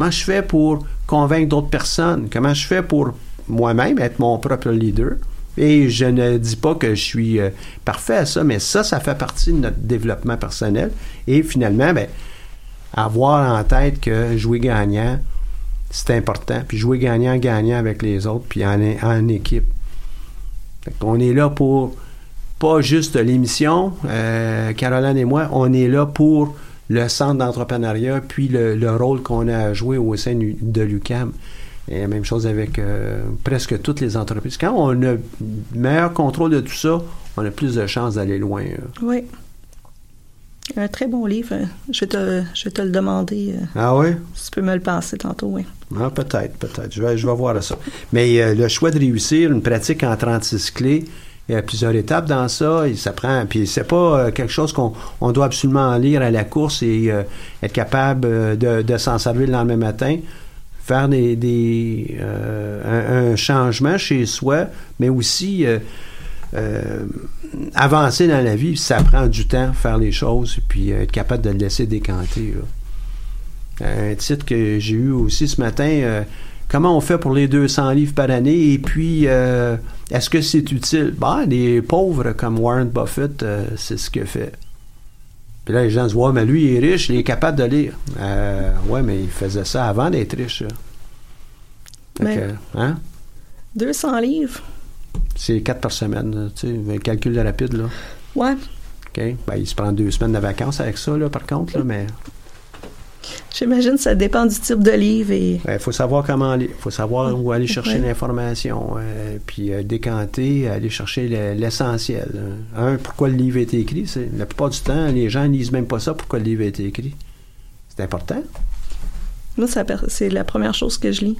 Comment je fais pour convaincre d'autres personnes? Comment je fais pour moi-même être mon propre leader? Et je ne dis pas que je suis euh, parfait à ça, mais ça, ça fait partie de notre développement personnel. Et finalement, ben, avoir en tête que jouer gagnant, c'est important. Puis jouer gagnant-gagnant avec les autres, puis en, équipe. On est là pour pas juste l'émission, euh, Caroline et moi, on est là pour le centre d'entrepreneuriat, puis le, le rôle qu'on a à jouer au sein de l'UCAM. Et la même chose avec euh, presque toutes les entreprises. Quand on a meilleur contrôle de tout ça, on a plus de chances d'aller loin. euh. Oui. Un très bon livre. Je vais te, je vais te le demander. euh, Ah oui? Si tu peux me le passer tantôt, oui. Ah, peut-être, peut-être. Je vais, je vais voir ça. Mais le choix de réussir, une pratique en 36 clés, il y a plusieurs étapes dans ça. Et ça. Puis c'est pas euh, quelque chose qu'on on doit absolument lire à la course et euh, être capable euh, de, de s'en servir le lendemain matin. Faire des, des, un, changement chez soi, mais aussi avancer dans la vie, ça prend du temps, faire les choses, puis être capable de le laisser décanter. Un titre que j'ai eu aussi ce matin, comment on fait pour les 200 livres par année, et puis euh, est-ce que c'est utile? Ben, les pauvres comme Warren Buffett, euh, c'est ce qu'il fait. Puis là, les gens se disent, ouais, mais lui, il est riche, il est capable de lire. Euh, ouais, mais il faisait ça avant d'être riche. Mais- que, hein? 200 livres? C'est quatre par semaine, tu sais, un calcul rapide, là. Ouais. OK? Ben, il se prend deux semaines de vacances avec ça, là, par contre, là, mais J'imagine que ça dépend du type de livre et il faut savoir comment aller. Il faut savoir où aller chercher Ouais. l'information, euh, puis euh, décanter, aller chercher le- l'essentiel. Un, pourquoi le livre a été écrit? La plupart du temps, les gens ne lisent même pas ça, pourquoi le livre a été écrit. C'est important. moi, c'est la première chose que je lis.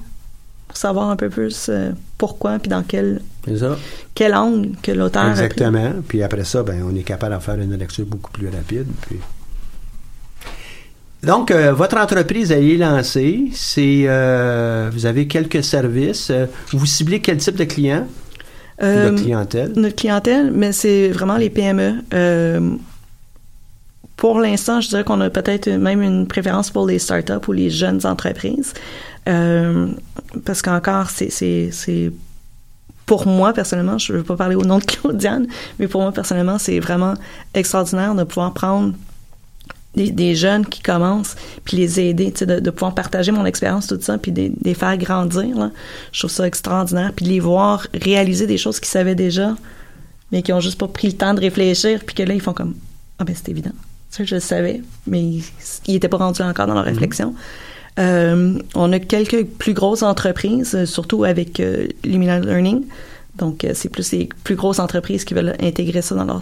Pour savoir un peu plus euh, pourquoi puis dans quel, ça. quel angle que l'auteur a pris. Exactement. Puis après ça, ben, on est capable de faire une lecture beaucoup plus rapide. Puis... Donc, euh, votre entreprise, elle est lancée. C'est, euh, vous avez quelques services. Euh, vous ciblez quel type de client? Euh, de clientèle? notre clientèle, mais c'est vraiment les PME. Pour l'instant, je dirais qu'on a peut-être même une préférence pour les startups ou les jeunes entreprises. Parce qu'encore, c'est pour moi, personnellement, je ne veux pas parler au nom de Claudiane, mais pour moi, personnellement, c'est vraiment extraordinaire de pouvoir prendre des, des jeunes qui commencent, puis les aider, de, de pouvoir partager mon expérience, tout ça, puis de, les faire grandir. Là. Je trouve ça extraordinaire. Puis de les voir réaliser des choses qu'ils savaient déjà mais qui ont juste pas pris le temps de réfléchir, puis que là, ils font comme Ah, ben c'est évident. Ça, je le savais, mais ils n'étaient pas rendus encore dans leur réflexion. Euh, on a quelques plus grosses entreprises, surtout avec euh, Luminal Learning. Donc, euh, c'est plus les plus grosses entreprises qui veulent intégrer ça dans leur,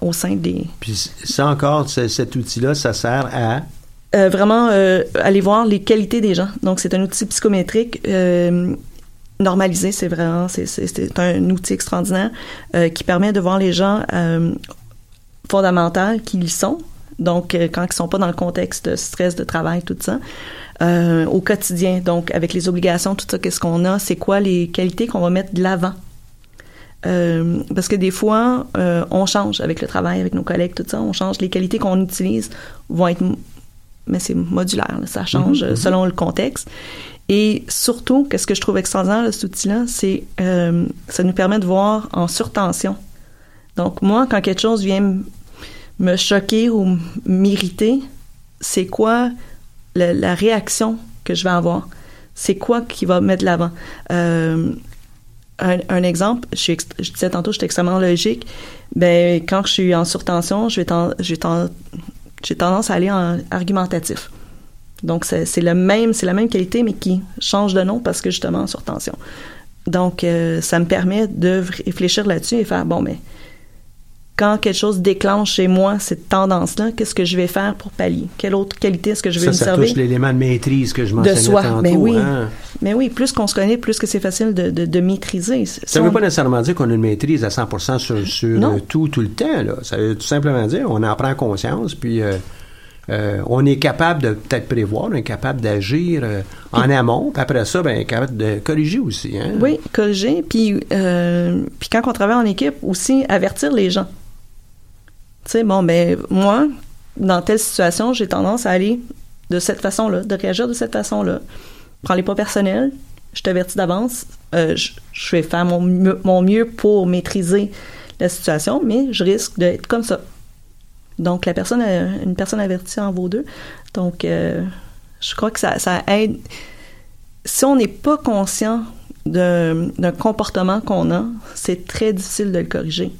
au sein des... Puis ça encore, cet outil-là, ça sert à... Euh, vraiment euh, aller voir les qualités des gens. Donc, c'est un outil psychométrique euh, normalisé, c'est vraiment, c'est un outil extraordinaire qui permet de voir les gens fondamentaux qu'ils sont. Donc, quand ils sont pas dans le contexte de stress, de travail, tout ça, au quotidien. Donc, avec les obligations, tout ça, qu'est-ce qu'on a, c'est quoi les qualités qu'on va mettre de l'avant? Euh, parce que des fois, euh, on change avec le travail, avec nos collègues, tout ça, on change. Les qualités qu'on utilise vont être, mais c'est modulaire, là, ça change Mhm, mhm. selon le contexte. Et surtout, qu'est-ce que je trouve extraordinaire de cet outil-là, c'est euh, ça nous permet de voir en surtension. Donc moi, quand quelque chose vient me choquer ou m'irriter, c'est quoi la, la réaction que je vais avoir? C'est quoi qui va mettre l'avant? Euh, un, exemple, je, suis disais tantôt, je suis extrêmement logique. Ben, quand je suis en surtension, j'ai ten- j'ai tendance à aller en argumentatif. Donc, c'est le même, c'est la même qualité, mais qui change de nom parce que justement en surtension. Donc, euh, ça me permet de réfléchir là-dessus et faire, bon, mais quand quelque chose déclenche chez moi cette tendance-là, qu'est-ce que je vais faire pour pallier? Quelle autre qualité est-ce que je vais ça, me ça servir? touche l'élément de maîtrise que je de mentionnais soi. tantôt. Mais oui. hein. Mais oui, plus qu'on se connaît, plus que c'est facile de, de, de maîtriser. Ça ne veut pas nécessairement dire qu'on a une maîtrise à 100% sur, sur euh, tout, tout le temps. Là. Ça veut tout simplement dire on en prend conscience, puis euh, euh, on est capable de peut-être prévoir, on est capable d'agir euh, en amont, puis après ça, ben, capable de corriger aussi. Hein? Oui, corriger. Puis, euh, puis quand on travaille en équipe, aussi avertir les gens. Tu sais, bon, ben moi, dans telle situation, j'ai tendance à aller de cette façon-là, de réagir de cette façon-là. Prends-les pas personnels. Je t'avertis d'avance. Euh, je, vais faire mon mieux, mon mieux pour maîtriser la situation, mais je risque d'être comme ça. Donc, la personne, euh, une personne avertie en vaut deux. Donc, euh, je crois que ça, ça aide. Si on n'est pas conscient d'un comportement qu'on a, c'est très difficile de le corriger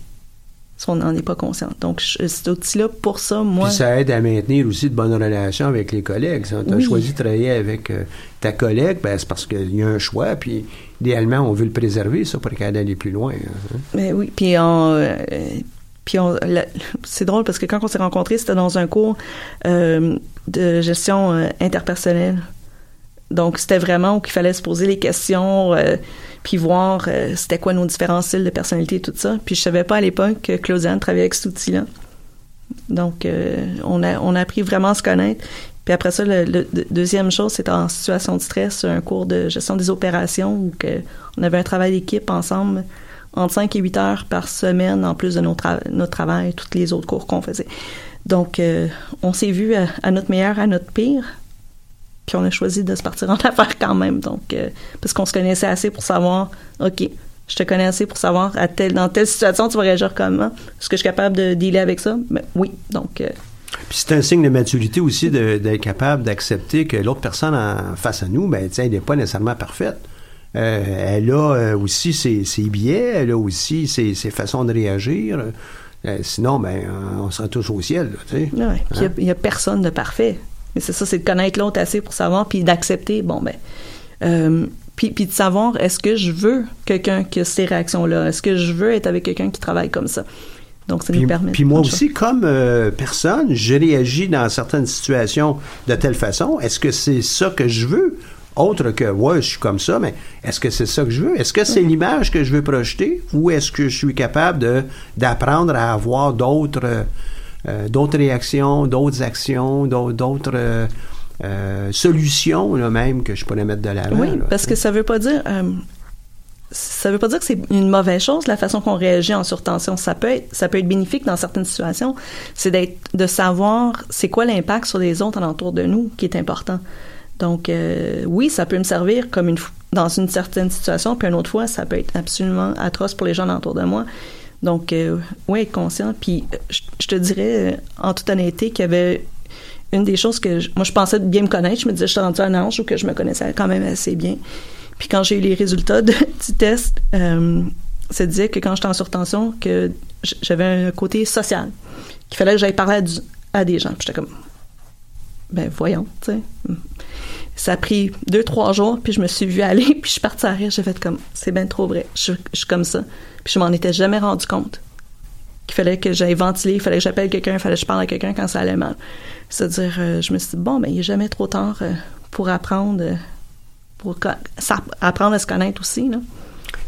si on n'en est pas conscient. Donc, je- cet outil-là, pour ça, moi... Puis ça aide à maintenir aussi de bonnes relations avec les collègues. Si tu as Oui. choisi de travailler avec euh, ta collègue, ben, c'est parce qu'il y a un choix, puis idéalement, on veut le préserver, ça, pour qu'elle d'aller plus loin. hein. Mais oui, puis on, euh, puis c'est drôle parce que quand on s'est rencontrés, c'était dans un cours euh, de gestion euh, interpersonnelle. Donc c'était vraiment où il fallait se poser les questions, euh, puis voir euh, c'était quoi nos différents styles de personnalité et tout ça. Puis je savais pas à l'époque que Claudiane travaillait avec cet outil-là. Donc euh, on a on a appris vraiment à se connaître. Puis après ça, le, deuxième chose, c'est en situation de stress, un cours de gestion des opérations où que on avait un travail d'équipe ensemble entre 5 et 8 heures par semaine, en plus de notre, notre travail, tous les autres cours qu'on faisait. Donc, euh, on s'est vu à notre meilleur, à notre pire, puis on a choisi de se partir en affaires quand même. Donc, euh, parce qu'on se connaissait assez pour savoir, OK, je te connais assez pour savoir, à dans telle situation, tu vas réagir comment? Est-ce que je suis capable de dealer avec ça? Ben, oui. Donc, euh, Puis c'est un signe de maturité aussi d'être capable d'accepter que l'autre personne en face à nous, ben, tiens, elle n'est pas nécessairement parfaite. Euh, elle a aussi ses, ses biais, elle a aussi ses, ses façons de réagir. Euh, sinon, ben, on sera tous au ciel. là. Ouais, il y a- Hein? a personne de parfait. Mais c'est ça, c'est de connaître l'autre assez pour savoir, puis d'accepter, bon, ben. euh, puis, puis de savoir, est-ce que je veux quelqu'un qui a ces réactions-là? Est-ce que je veux être avec quelqu'un qui travaille comme ça? Donc, ça Puis, nous permet. puis moi aussi, comme euh, personne, je réagis dans certaines situations de telle façon. Est-ce que c'est ça que je veux? Autre que, ouais, je suis comme ça, mais est-ce que c'est ça que je veux? Est-ce que c'est l'image que je veux projeter? Ou est-ce que je suis capable d'apprendre à avoir d'autres euh, d'autres réactions, d'autres actions, d'autres- euh, euh, solutions, là, même, que je pourrais mettre de l'avant? Oui, là, parce que ça veut pas dire. euh, ça veut pas dire que c'est une mauvaise chose la façon qu'on réagit en surtension. Ça peut être, ça peut être bénéfique dans certaines situations. C'est d'être, de savoir c'est quoi l'impact sur les autres alentour de nous qui est important. Donc euh, oui, ça peut me servir comme une dans une certaine situation, puis une autre fois, ça peut être absolument atroce pour les gens alentour de moi. Donc euh, oui, être conscient. Puis euh, je, te dirais euh, en toute honnêteté qu'il y avait une des choses que je- moi je pensais bien me connaître, je me disais je suis rendu à un âge où que je me connaissais quand même assez bien. Puis quand j'ai eu les résultats du test, euh, se disait que quand j'étais en surtension, que j'avais un côté social, qu'il fallait que j'aille parler à, des gens. J'étais comme, ben voyons, tu sais. Ça a pris deux, trois jours, puis je me suis vue aller, puis je suis partie à rire. J'ai fait comme, c'est bien trop vrai. Je, suis comme ça. Puis je m'en étais jamais rendu compte qu'il fallait que j'aille ventiler, il fallait que j'appelle quelqu'un, il fallait que je parle à quelqu'un quand ça allait mal. C'est-à-dire, euh, je me suis dit, bon, ben, il n'est jamais trop tard euh, pour apprendre, euh, pour apprendre à se connaître aussi, là.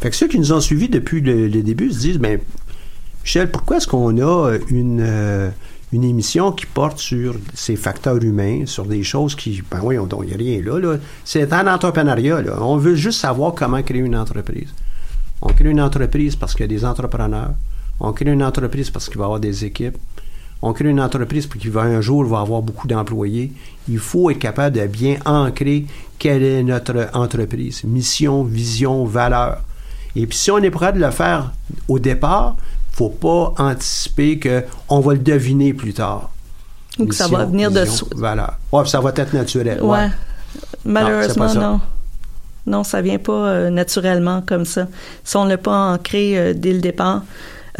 Fait que ceux qui nous ont suivis depuis le, début se disent, ben, Michel, pourquoi est-ce qu'on a une, une émission qui porte sur ces facteurs humains, sur des choses qui, ben oui, il n'y a rien là. C'est un entrepreneuriat, là. On veut juste savoir comment créer une entreprise. On crée une entreprise parce qu'il y a des entrepreneurs. On crée une entreprise parce qu'il va y avoir des équipes. On crée une entreprise parce qu'il va un jour avoir beaucoup d'employés. Il faut être capable de bien ancrer quelle est notre entreprise, mission, vision, valeur. Et puis si on est prêt de le faire au départ, faut pas anticiper que on va le deviner plus tard. Ou que ça va venir de soi. Voilà. Ouais, ça va être naturel. Ouais. Malheureusement, non, non. ça vient pas euh, naturellement comme ça. Si on l'a pas ancré euh, dès le départ.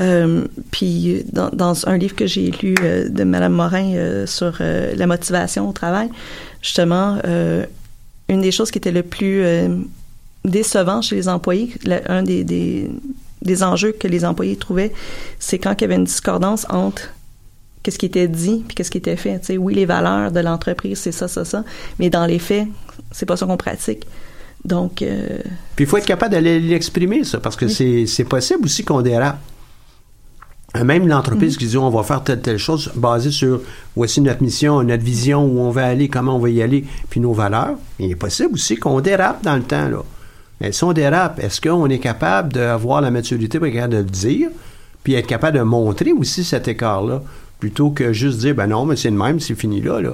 Euh, puis dans, dans, un livre que j'ai lu de Madame Morin sur la motivation au travail, justement, une des choses qui était le plus décevant chez les employés, un des, des, des enjeux que les employés trouvaient, c'est quand il y avait une discordance entre qu'est-ce qui était dit puis qu'est-ce qui était fait. Tu sais, oui, les valeurs de l'entreprise, c'est ça, ça, ça, mais dans les faits, c'est pas ça qu'on pratique. Donc. Euh, puis il faut être capable d'aller l'exprimer, ça, parce que c'est, possible aussi qu'on dérape. Même l'entreprise mm-hmm. qui dit on va faire telle telle chose basée sur voici notre mission, notre vision, où on va aller, comment on va y aller, puis nos valeurs. Il est possible aussi qu'on dérape dans le temps là. Mais si on dérape, est-ce qu'on est capable d'avoir la maturité pour être capable de le dire, puis être capable de montrer aussi cet écart-là, plutôt que juste dire, ben non, mais c'est le même, c'est fini là, là.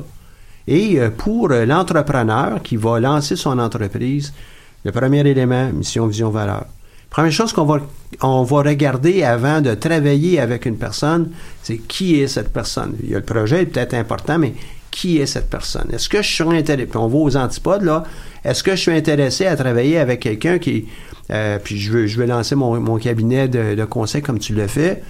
Et euh, pour euh, l'entrepreneur qui va lancer son entreprise, le premier élément, mission, vision, valeur. Première chose qu'on va, on va regarder avant de travailler avec une personne, c'est qui est cette personne. Il y a le projet est peut-être important, mais qui est cette personne? Est-ce que je suis intéressé? Puis on va aux antipodes, là. Est-ce que je suis intéressé à travailler avec quelqu'un qui. Euh, puis je veux, je veux lancer mon, cabinet de, conseil comme tu l'as fait.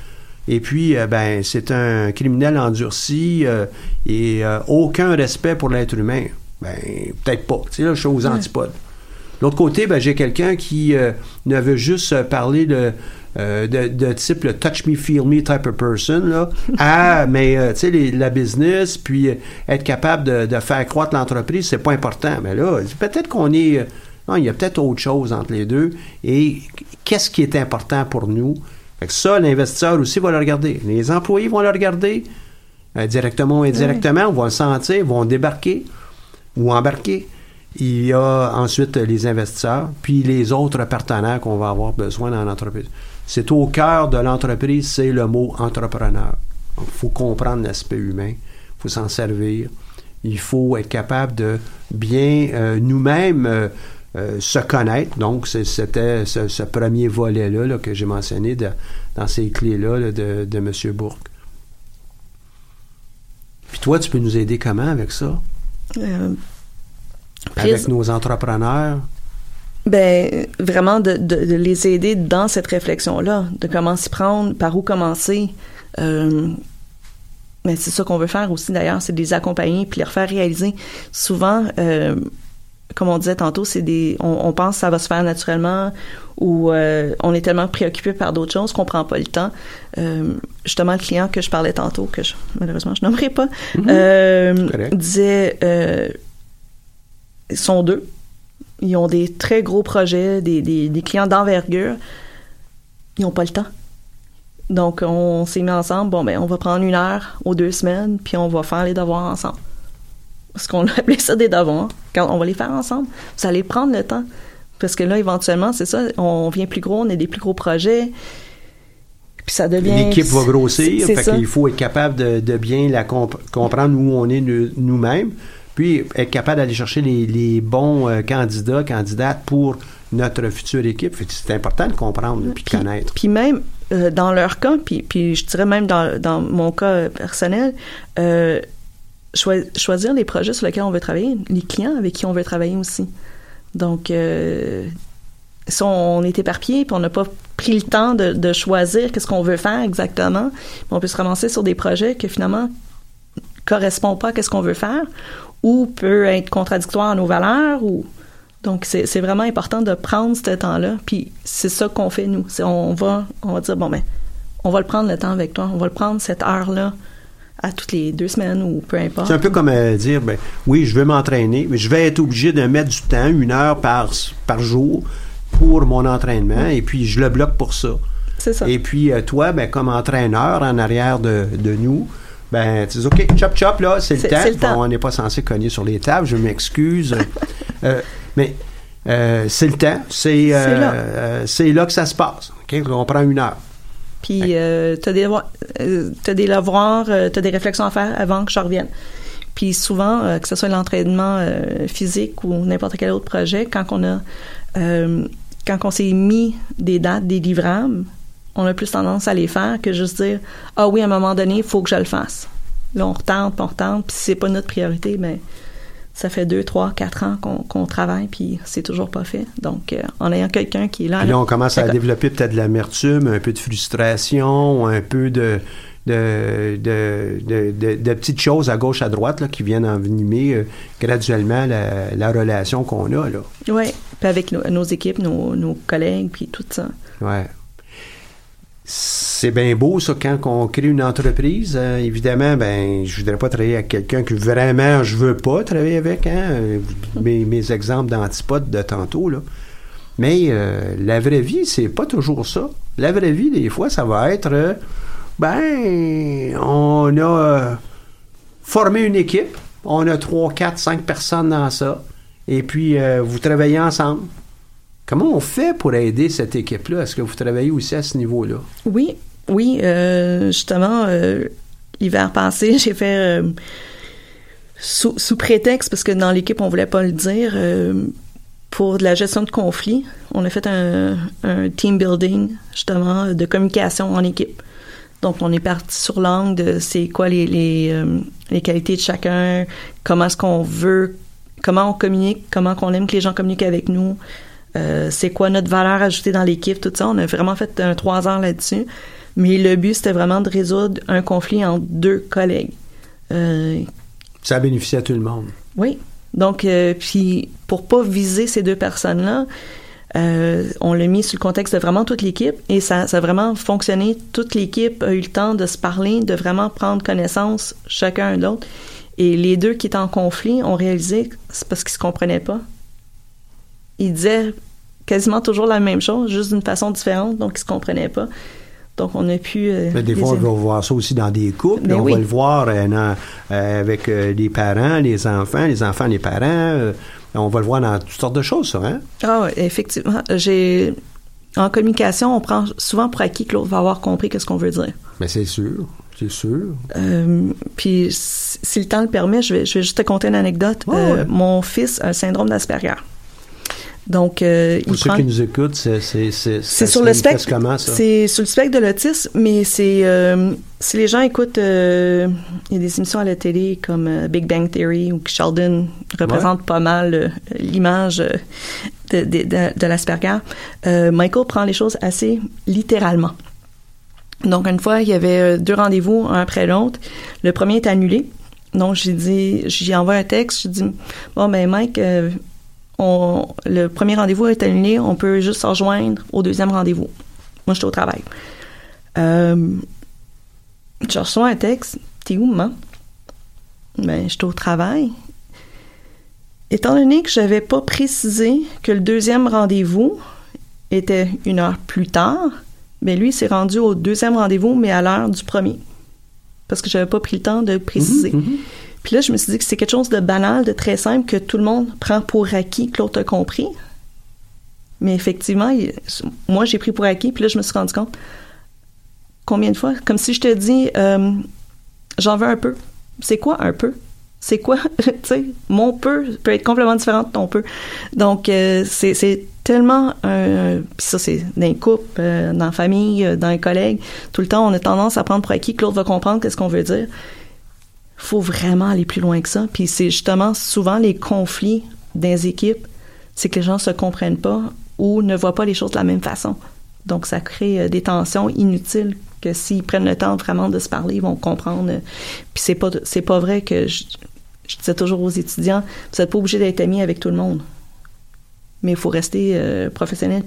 Et puis, euh, ben, c'est un criminel endurci euh, et aucun respect pour l'être humain. Ben, peut-être pas. Tu sais, là, je suis aux antipodes. L'autre côté, ben, j'ai quelqu'un qui ne veut juste parler de euh, de, type le touch me, feel me type of person, là, à, mais, euh, tu sais, la business, puis euh, être capable de, faire croître l'entreprise, c'est pas important. Mais là, peut-être qu'on est. non, il y a peut-être autre chose entre les deux. Et qu'est-ce qui est important pour nous? Fait que ça, l'investisseur aussi va le regarder. Les employés vont le regarder directement ou indirectement, on va le sentir, vont débarquer ou embarquer. Il y a ensuite les investisseurs, puis les autres partenaires qu'on va avoir besoin dans l'entreprise. C'est au cœur de l'entreprise, c'est le mot entrepreneur. Il faut comprendre l'aspect humain, il faut s'en servir, il faut être capable de bien euh, nous-mêmes euh, euh, se connaître. Donc, c'était ce, premier volet-là que j'ai mentionné dans ces clés-là de, de M. Bourque. Puis toi, tu peux nous aider comment avec ça? avec nos entrepreneurs? Ben vraiment de, de, les aider dans cette réflexion-là, de comment s'y prendre, par où commencer. Euh, mais c'est ça qu'on veut faire aussi d'ailleurs, c'est de les accompagner puis les refaire réaliser. Souvent, euh, comme on disait tantôt, c'est des, on, pense que ça va se faire naturellement ou euh, on est tellement préoccupé par d'autres choses qu'on prend pas le temps. Euh, justement, le client que je parlais tantôt, que je, malheureusement je nommerai pas, mm-hmm. euh, disait, euh, sont deux ils ont des très gros projets, des, des, clients d'envergure. Ils n'ont pas le temps. Donc, on s'est mis ensemble. Bon, ben, on va prendre une heure ou deux semaines, puis on va faire les devoirs ensemble. Parce qu'on a appelé ça des devoirs. Quand on va les faire ensemble, vous allez prendre le temps. Parce que là, éventuellement, c'est ça, on vient plus gros, on a des plus gros projets. Puis ça devient. L'équipe va grossir, fait qu'il faut être capable de, de bien la comprendre où on est nous-mêmes. Puis être capable d'aller chercher les, bons euh, candidats, candidates pour notre future équipe. C'est important de comprendre et de connaître. Puis même euh, dans leur cas, puis, puis je dirais même dans, dans mon cas personnel, euh, choisir les projets sur lesquels on veut travailler, les clients avec qui on veut travailler aussi. Donc, si on est éparpillé puis on n'a pas pris le temps de, de choisir qu'est-ce qu'on veut faire exactement, on peut se ramasser sur des projets que finalement correspondent pas à ce qu'on veut faire ou peut être contradictoire à nos valeurs ou donc c'est vraiment important de prendre ce temps-là puis c'est ça qu'on fait nous on va on va dire bon ben on va le prendre le temps avec toi on va le prendre cette heure là à toutes les deux semaines ou peu importe. C'est un peu comme euh, dire, ben, oui, je veux m'entraîner, mais je vais être obligé de mettre du temps, une heure par, par jour, pour mon entraînement, et puis je le bloque pour ça. C'est ça. Et puis euh, toi, ben, comme entraîneur en arrière de, de nous, ben, tu dis, OK, chop, chop, là, c'est le, le, temps. on n'est pas censé cogner sur les tables, je m'excuse. euh, mais euh, c'est le temps, c'est là. là. que ça se passe. On prend une heure. Puis euh, tu as des, euh, as des devoirs, euh, tu as des réflexions à faire avant que je revienne. Puis souvent, euh, que ce soit l'entraînement euh, physique ou n'importe quel autre projet, quand on a quand on s'est mis des dates, des livrables, on a plus tendance à les faire que juste dire Ah oui, à un moment donné, il faut que je le fasse. Là, on retente, puis on retente, puis si c'est pas notre priorité, ben ça fait deux, trois, quatre ans qu'on travaille, puis c'est toujours pas fait. Donc, euh, en ayant quelqu'un qui est là... Puis là, on commence à développer peut-être de l'amertume, un peu de frustration, un peu de... De, de, de, de, petites choses à gauche, à droite là, qui viennent envenimer euh, graduellement la, la relation qu'on a. Oui, puis avec nos, nos équipes, nos, nos, collègues, puis tout ça. Oui c'est bien beau ça quand on crée une entreprise. Euh, évidemment, ben je voudrais pas travailler avec quelqu'un que vraiment je veux pas travailler avec. Hein? Mes, mes exemples d'antipodes de tantôt là. Mais euh, la vraie vie, c'est pas toujours ça. La vraie vie, des fois, ça va être euh, ben on a formé une équipe, on a trois, quatre, cinq personnes dans ça, et puis vous travaillez ensemble. Comment on fait pour aider cette équipe-là? Est-ce que vous travaillez aussi à ce niveau-là? Oui, oui. Euh, justement, euh, l'hiver passé, j'ai fait euh, sous, prétexte, parce que dans l'équipe, on voulait pas le dire, pour de la gestion de conflits, on a fait un, team building, justement, de communication en équipe. Donc, on est parti sur l'angle de c'est quoi les qualités de chacun, comment est-ce qu'on veut, comment on communique, comment qu'on aime que les gens communiquent avec nous. Euh, c'est quoi notre valeur ajoutée dans l'équipe, tout ça? On a vraiment fait un trois ans là-dessus. Mais le but, c'était vraiment de résoudre un conflit entre deux collègues. Euh, ça a bénéficié à tout le monde. Oui. Donc, euh, puis pour pas viser ces deux personnes-là, euh, on l'a mis sur le contexte de vraiment toute l'équipe et ça, ça a vraiment fonctionné. Toute l'équipe a eu le temps de se parler, de vraiment prendre connaissance chacun de l'autre. Et les deux qui étaient en conflit ont réalisé que c'est parce qu'ils se comprenaient pas. Ils disaient quasiment toujours la même chose, juste d'une façon différente, donc ils se comprenaient pas. Donc, on a pu. Euh, Mais des fois, on va voir ça aussi dans des couples. On oui. va le voir euh, dans, euh, avec les parents, les enfants, les enfants, les parents. on va le voir dans toutes sortes de choses, ça, hein? Ah, effectivement. J'ai. En communication, on prend souvent pour acquis que l'autre va avoir compris ce qu'on veut dire. Mais c'est sûr. C'est sûr. puis, si le temps le permet, je vais, je vais juste te conter une anecdote. Ouais. Mon fils a un syndrome d'Asperger. Donc, euh, pour il ceux prend... qui nous écoutent, c'est sur le spectre. C'est sur le spectre de l'autisme, mais c'est euh, si les gens écoutent, euh, il y a des émissions à la télé comme euh, Big Bang Theory où Sheldon représente ouais. pas mal euh, l'image de, de, de, de l'Asperger. Michael prend les choses assez littéralement. Donc une fois, il y avait deux rendez-vous un après l'autre. Le premier est annulé. Donc j'ai dit, j'y envoie un texte. Je dis bon ben Mike le premier rendez-vous est annulé, on peut juste se rejoindre au deuxième rendez-vous. Moi, j'étais au travail. Euh, je reçois un texte. T'es où, maman? Ben, j'étais au travail. Étant donné que j'avais pas précisé que le deuxième rendez-vous était une heure plus tard, ben lui s'est rendu au deuxième rendez-vous, mais à l'heure du premier. Parce que j'avais pas pris le temps de préciser. Mmh, mmh. Puis là, je me suis dit que c'est quelque chose de banal, de très simple, que tout le monde prend pour acquis, que l'autre a compris. Mais effectivement, moi, j'ai pris pour acquis, puis là, je me suis rendu compte. Combien de fois? Comme si je te dis, euh, j'en veux un peu. C'est quoi un peu? C'est quoi? tu sais, mon peu peut être complètement différent de ton peu. Donc, euh, c'est tellement un... Puis ça, c'est dans les couples, euh, dans la famille, dans les collègues. Tout le temps, on a tendance à prendre pour acquis que l'autre va comprendre qu'est-ce qu'on veut dire faut vraiment aller plus loin que ça. Puis c'est justement souvent les conflits des équipes, c'est que les gens se comprennent pas ou ne voient pas les choses de la même façon. Donc, ça crée euh, des tensions inutiles que s'ils prennent le temps vraiment de se parler, ils vont comprendre. Puis c'est pas c'est pas vrai que je, je disais toujours aux étudiants, vous n'êtes pas obligé d'être ami avec tout le monde, mais il faut rester euh, professionnel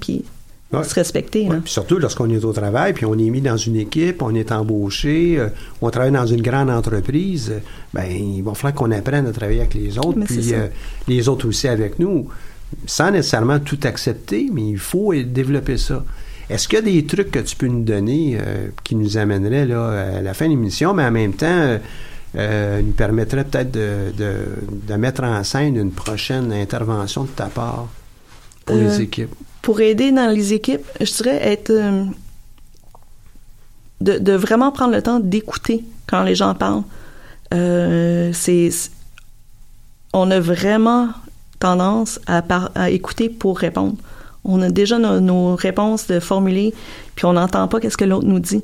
Ouais. se respecter. Ouais, puis surtout lorsqu'on est au travail, puis on est mis dans une équipe, on est embauché, euh, on travaille dans une grande entreprise, euh, ben il va falloir qu'on apprenne à travailler avec les autres, Mais puis euh, les autres aussi avec nous, sans nécessairement tout accepter, mais il faut développer ça. Est-ce qu'il y a des trucs que tu peux nous donner euh, qui nous amèneraient là, à la fin de l'émission, mais en même temps nous permettraient peut-être de, de, de mettre en scène une prochaine intervention de ta part pour les équipes? Pour aider dans les équipes, je dirais être euh, de, vraiment prendre le temps d'écouter quand les gens parlent. Euh, c'est on a vraiment tendance à, écouter pour répondre. On a déjà nos, nos réponses de formulées, puis on n'entend pas qu'est-ce que l'autre nous dit.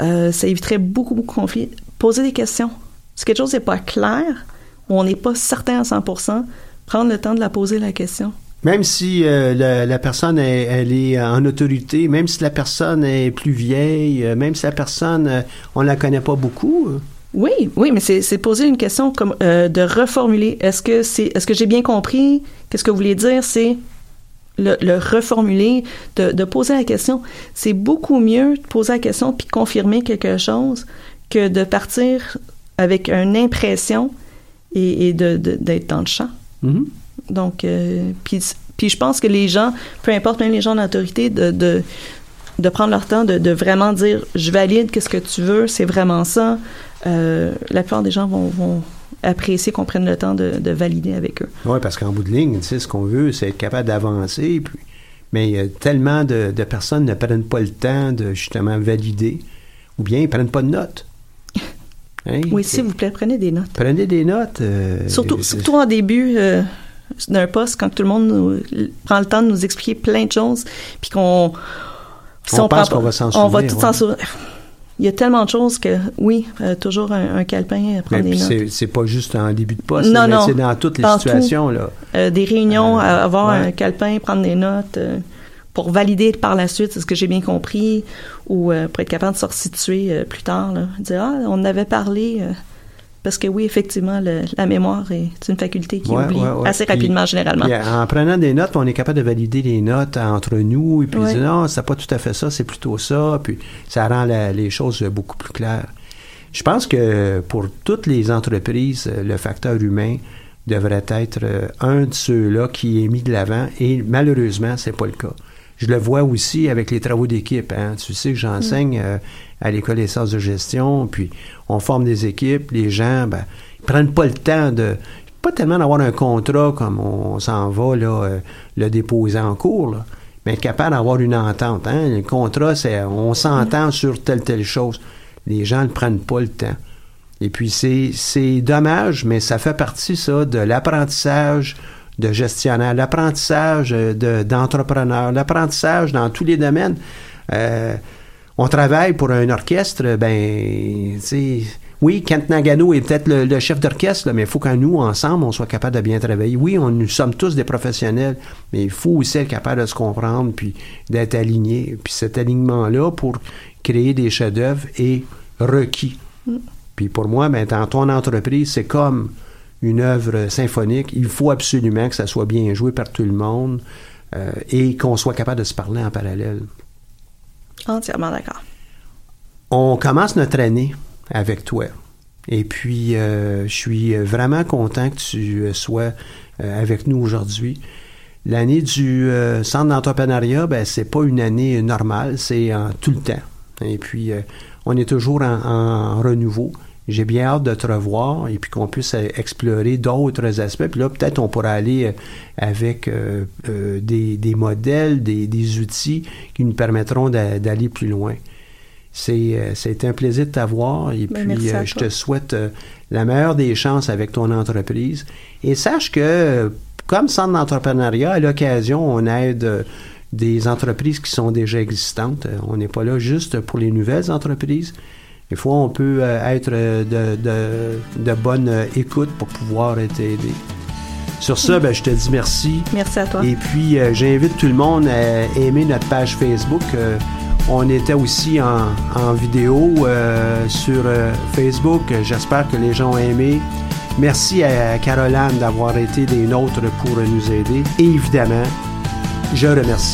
Euh, ça éviterait beaucoup, beaucoup de conflits. Poser des questions. Si quelque chose n'est pas clair, ou on n'est pas certain à 100%, prendre le temps de la poser la question. Même si euh, la, la personne est, elle est en autorité, même si la personne est plus vieille, euh, même si la personne euh, on la connaît pas beaucoup. Oui, oui, mais c'est poser une question comme euh, de reformuler. Est-ce que c'est est-ce que j'ai bien compris Qu'est-ce que vous voulez dire C'est le, le reformuler, de, de poser la question? C'est beaucoup mieux de poser la question puis confirmer quelque chose que de partir avec une impression et, et de de- d'être dans le champ. mhm. Donc, euh, puis, puis je pense que les gens, peu importe, même les gens d'autorité, de, de, de prendre leur temps, de, de vraiment dire je valide, qu'est-ce que tu veux, c'est vraiment ça. Euh, la plupart des gens vont, vont apprécier qu'on prenne le temps de, de valider avec eux. Oui, parce qu'en bout de ligne, tu sais, ce qu'on veut, c'est être capable d'avancer. Puis, mais euh, tellement de, de personnes ne prennent pas le temps de justement valider, ou bien ils prennent pas de notes. Hein? Oui, s'il vous plaît, prenez des notes. Prenez des notes. euh, Surtout, surtout en début euh, d'un poste, quand tout le monde nous- prend le temps de nous expliquer plein de choses, puis qu'on... si On pense qu'on va s'en On va souvenir, tout s'en ouais. souvenir. Il y a tellement de choses que, oui, euh, toujours un, un calepin à prendre mais des c'est, pas juste en début de poste, Non, non. c'est dans toutes les Dans situations. Là. Euh, des réunions, Euh, avoir ouais. un calepin, prendre des notes pour valider par la suite est-ce que j'ai bien compris ou pour être capable de se resituer plus tard. Là. Dire, ah, on avait parlé. Parce que oui, effectivement, le- la mémoire est une faculté qui Ouais, oublie ouais, ouais. assez Puis- rapidement, généralement. Puis, en prenant des notes, on est capable de valider les notes entre nous et puis dire non, c'est pas tout à fait ça, c'est plutôt ça. Puis ça rend la- les choses beaucoup plus claires. Je pense que pour toutes les entreprises, le facteur humain devrait être euh, un de ceux-là qui est mis de l'avant et malheureusement, c'est pas le cas. Je le vois aussi avec les travaux d'équipe. Hein. Tu sais que j'enseigne euh, à l'école des sciences de gestion, puis on forme des équipes. Les gens, ben, ils prennent pas le temps de pas tellement d'avoir un contrat comme on s'en va là, euh, le déposer en cours, mais être capable d'avoir une entente. Hein? Le contrat, c'est on s'entend sur telle telle chose. Les gens ne prennent pas le temps. Et puis c'est dommage, mais ça fait partie ça de l'apprentissage de gestionnaire, l'apprentissage euh, de- d'entrepreneur, l'apprentissage dans tous les domaines. Euh, on travaille pour un orchestre, ben, tu oui, Kent Nagano est peut-être le, le chef d'orchestre, mais il faut qu'en nous, ensemble, on soit capable de bien travailler. Oui, on, nous sommes tous des professionnels, mais il faut aussi être capable de se comprendre, puis d'être aligné. Puis cet alignement-là, pour créer des chefs-d'œuvre, est requis. Puis pour moi, ben, dans ton entreprise, c'est comme une œuvre symphonique. Il faut absolument que ça soit bien joué par tout le monde euh, et qu'on soit capable de se parler en parallèle. Entièrement d'accord. On commence notre année avec toi. Et puis, euh, je suis vraiment content que tu euh, sois euh, avec nous aujourd'hui. L'année du centre d'entrepreneuriat, ben, c'est pas une année normale, c'est en tout le temps. Et puis, on est toujours en renouveau. J'ai bien hâte de te revoir et puis qu'on puisse explorer d'autres aspects. Puis là, peut-être on pourra aller euh, avec euh, euh, des, des modèles, des, des outils qui nous permettront d'a- d'aller plus loin. C'est, euh, c'était un plaisir de t'avoir et Ben, puis euh, je te souhaite la meilleure des chances avec ton entreprise. Et sache que, comme centre d'entrepreneuriat, à l'occasion, on aide des entreprises qui sont déjà existantes. On n'est pas là juste pour les nouvelles entreprises. Des fois, on peut euh, être euh, de, de, de bonne euh, écoute pour pouvoir t'aider. Sur ça, ben, je te dis merci. Merci à toi. Et puis, euh, j'invite tout le monde à aimer notre page Facebook. Euh, on était aussi en, en vidéo euh, sur Facebook. J'espère que les gens ont aimé. Merci à Caroline d'avoir été des nôtres pour nous aider. Et évidemment, je remercie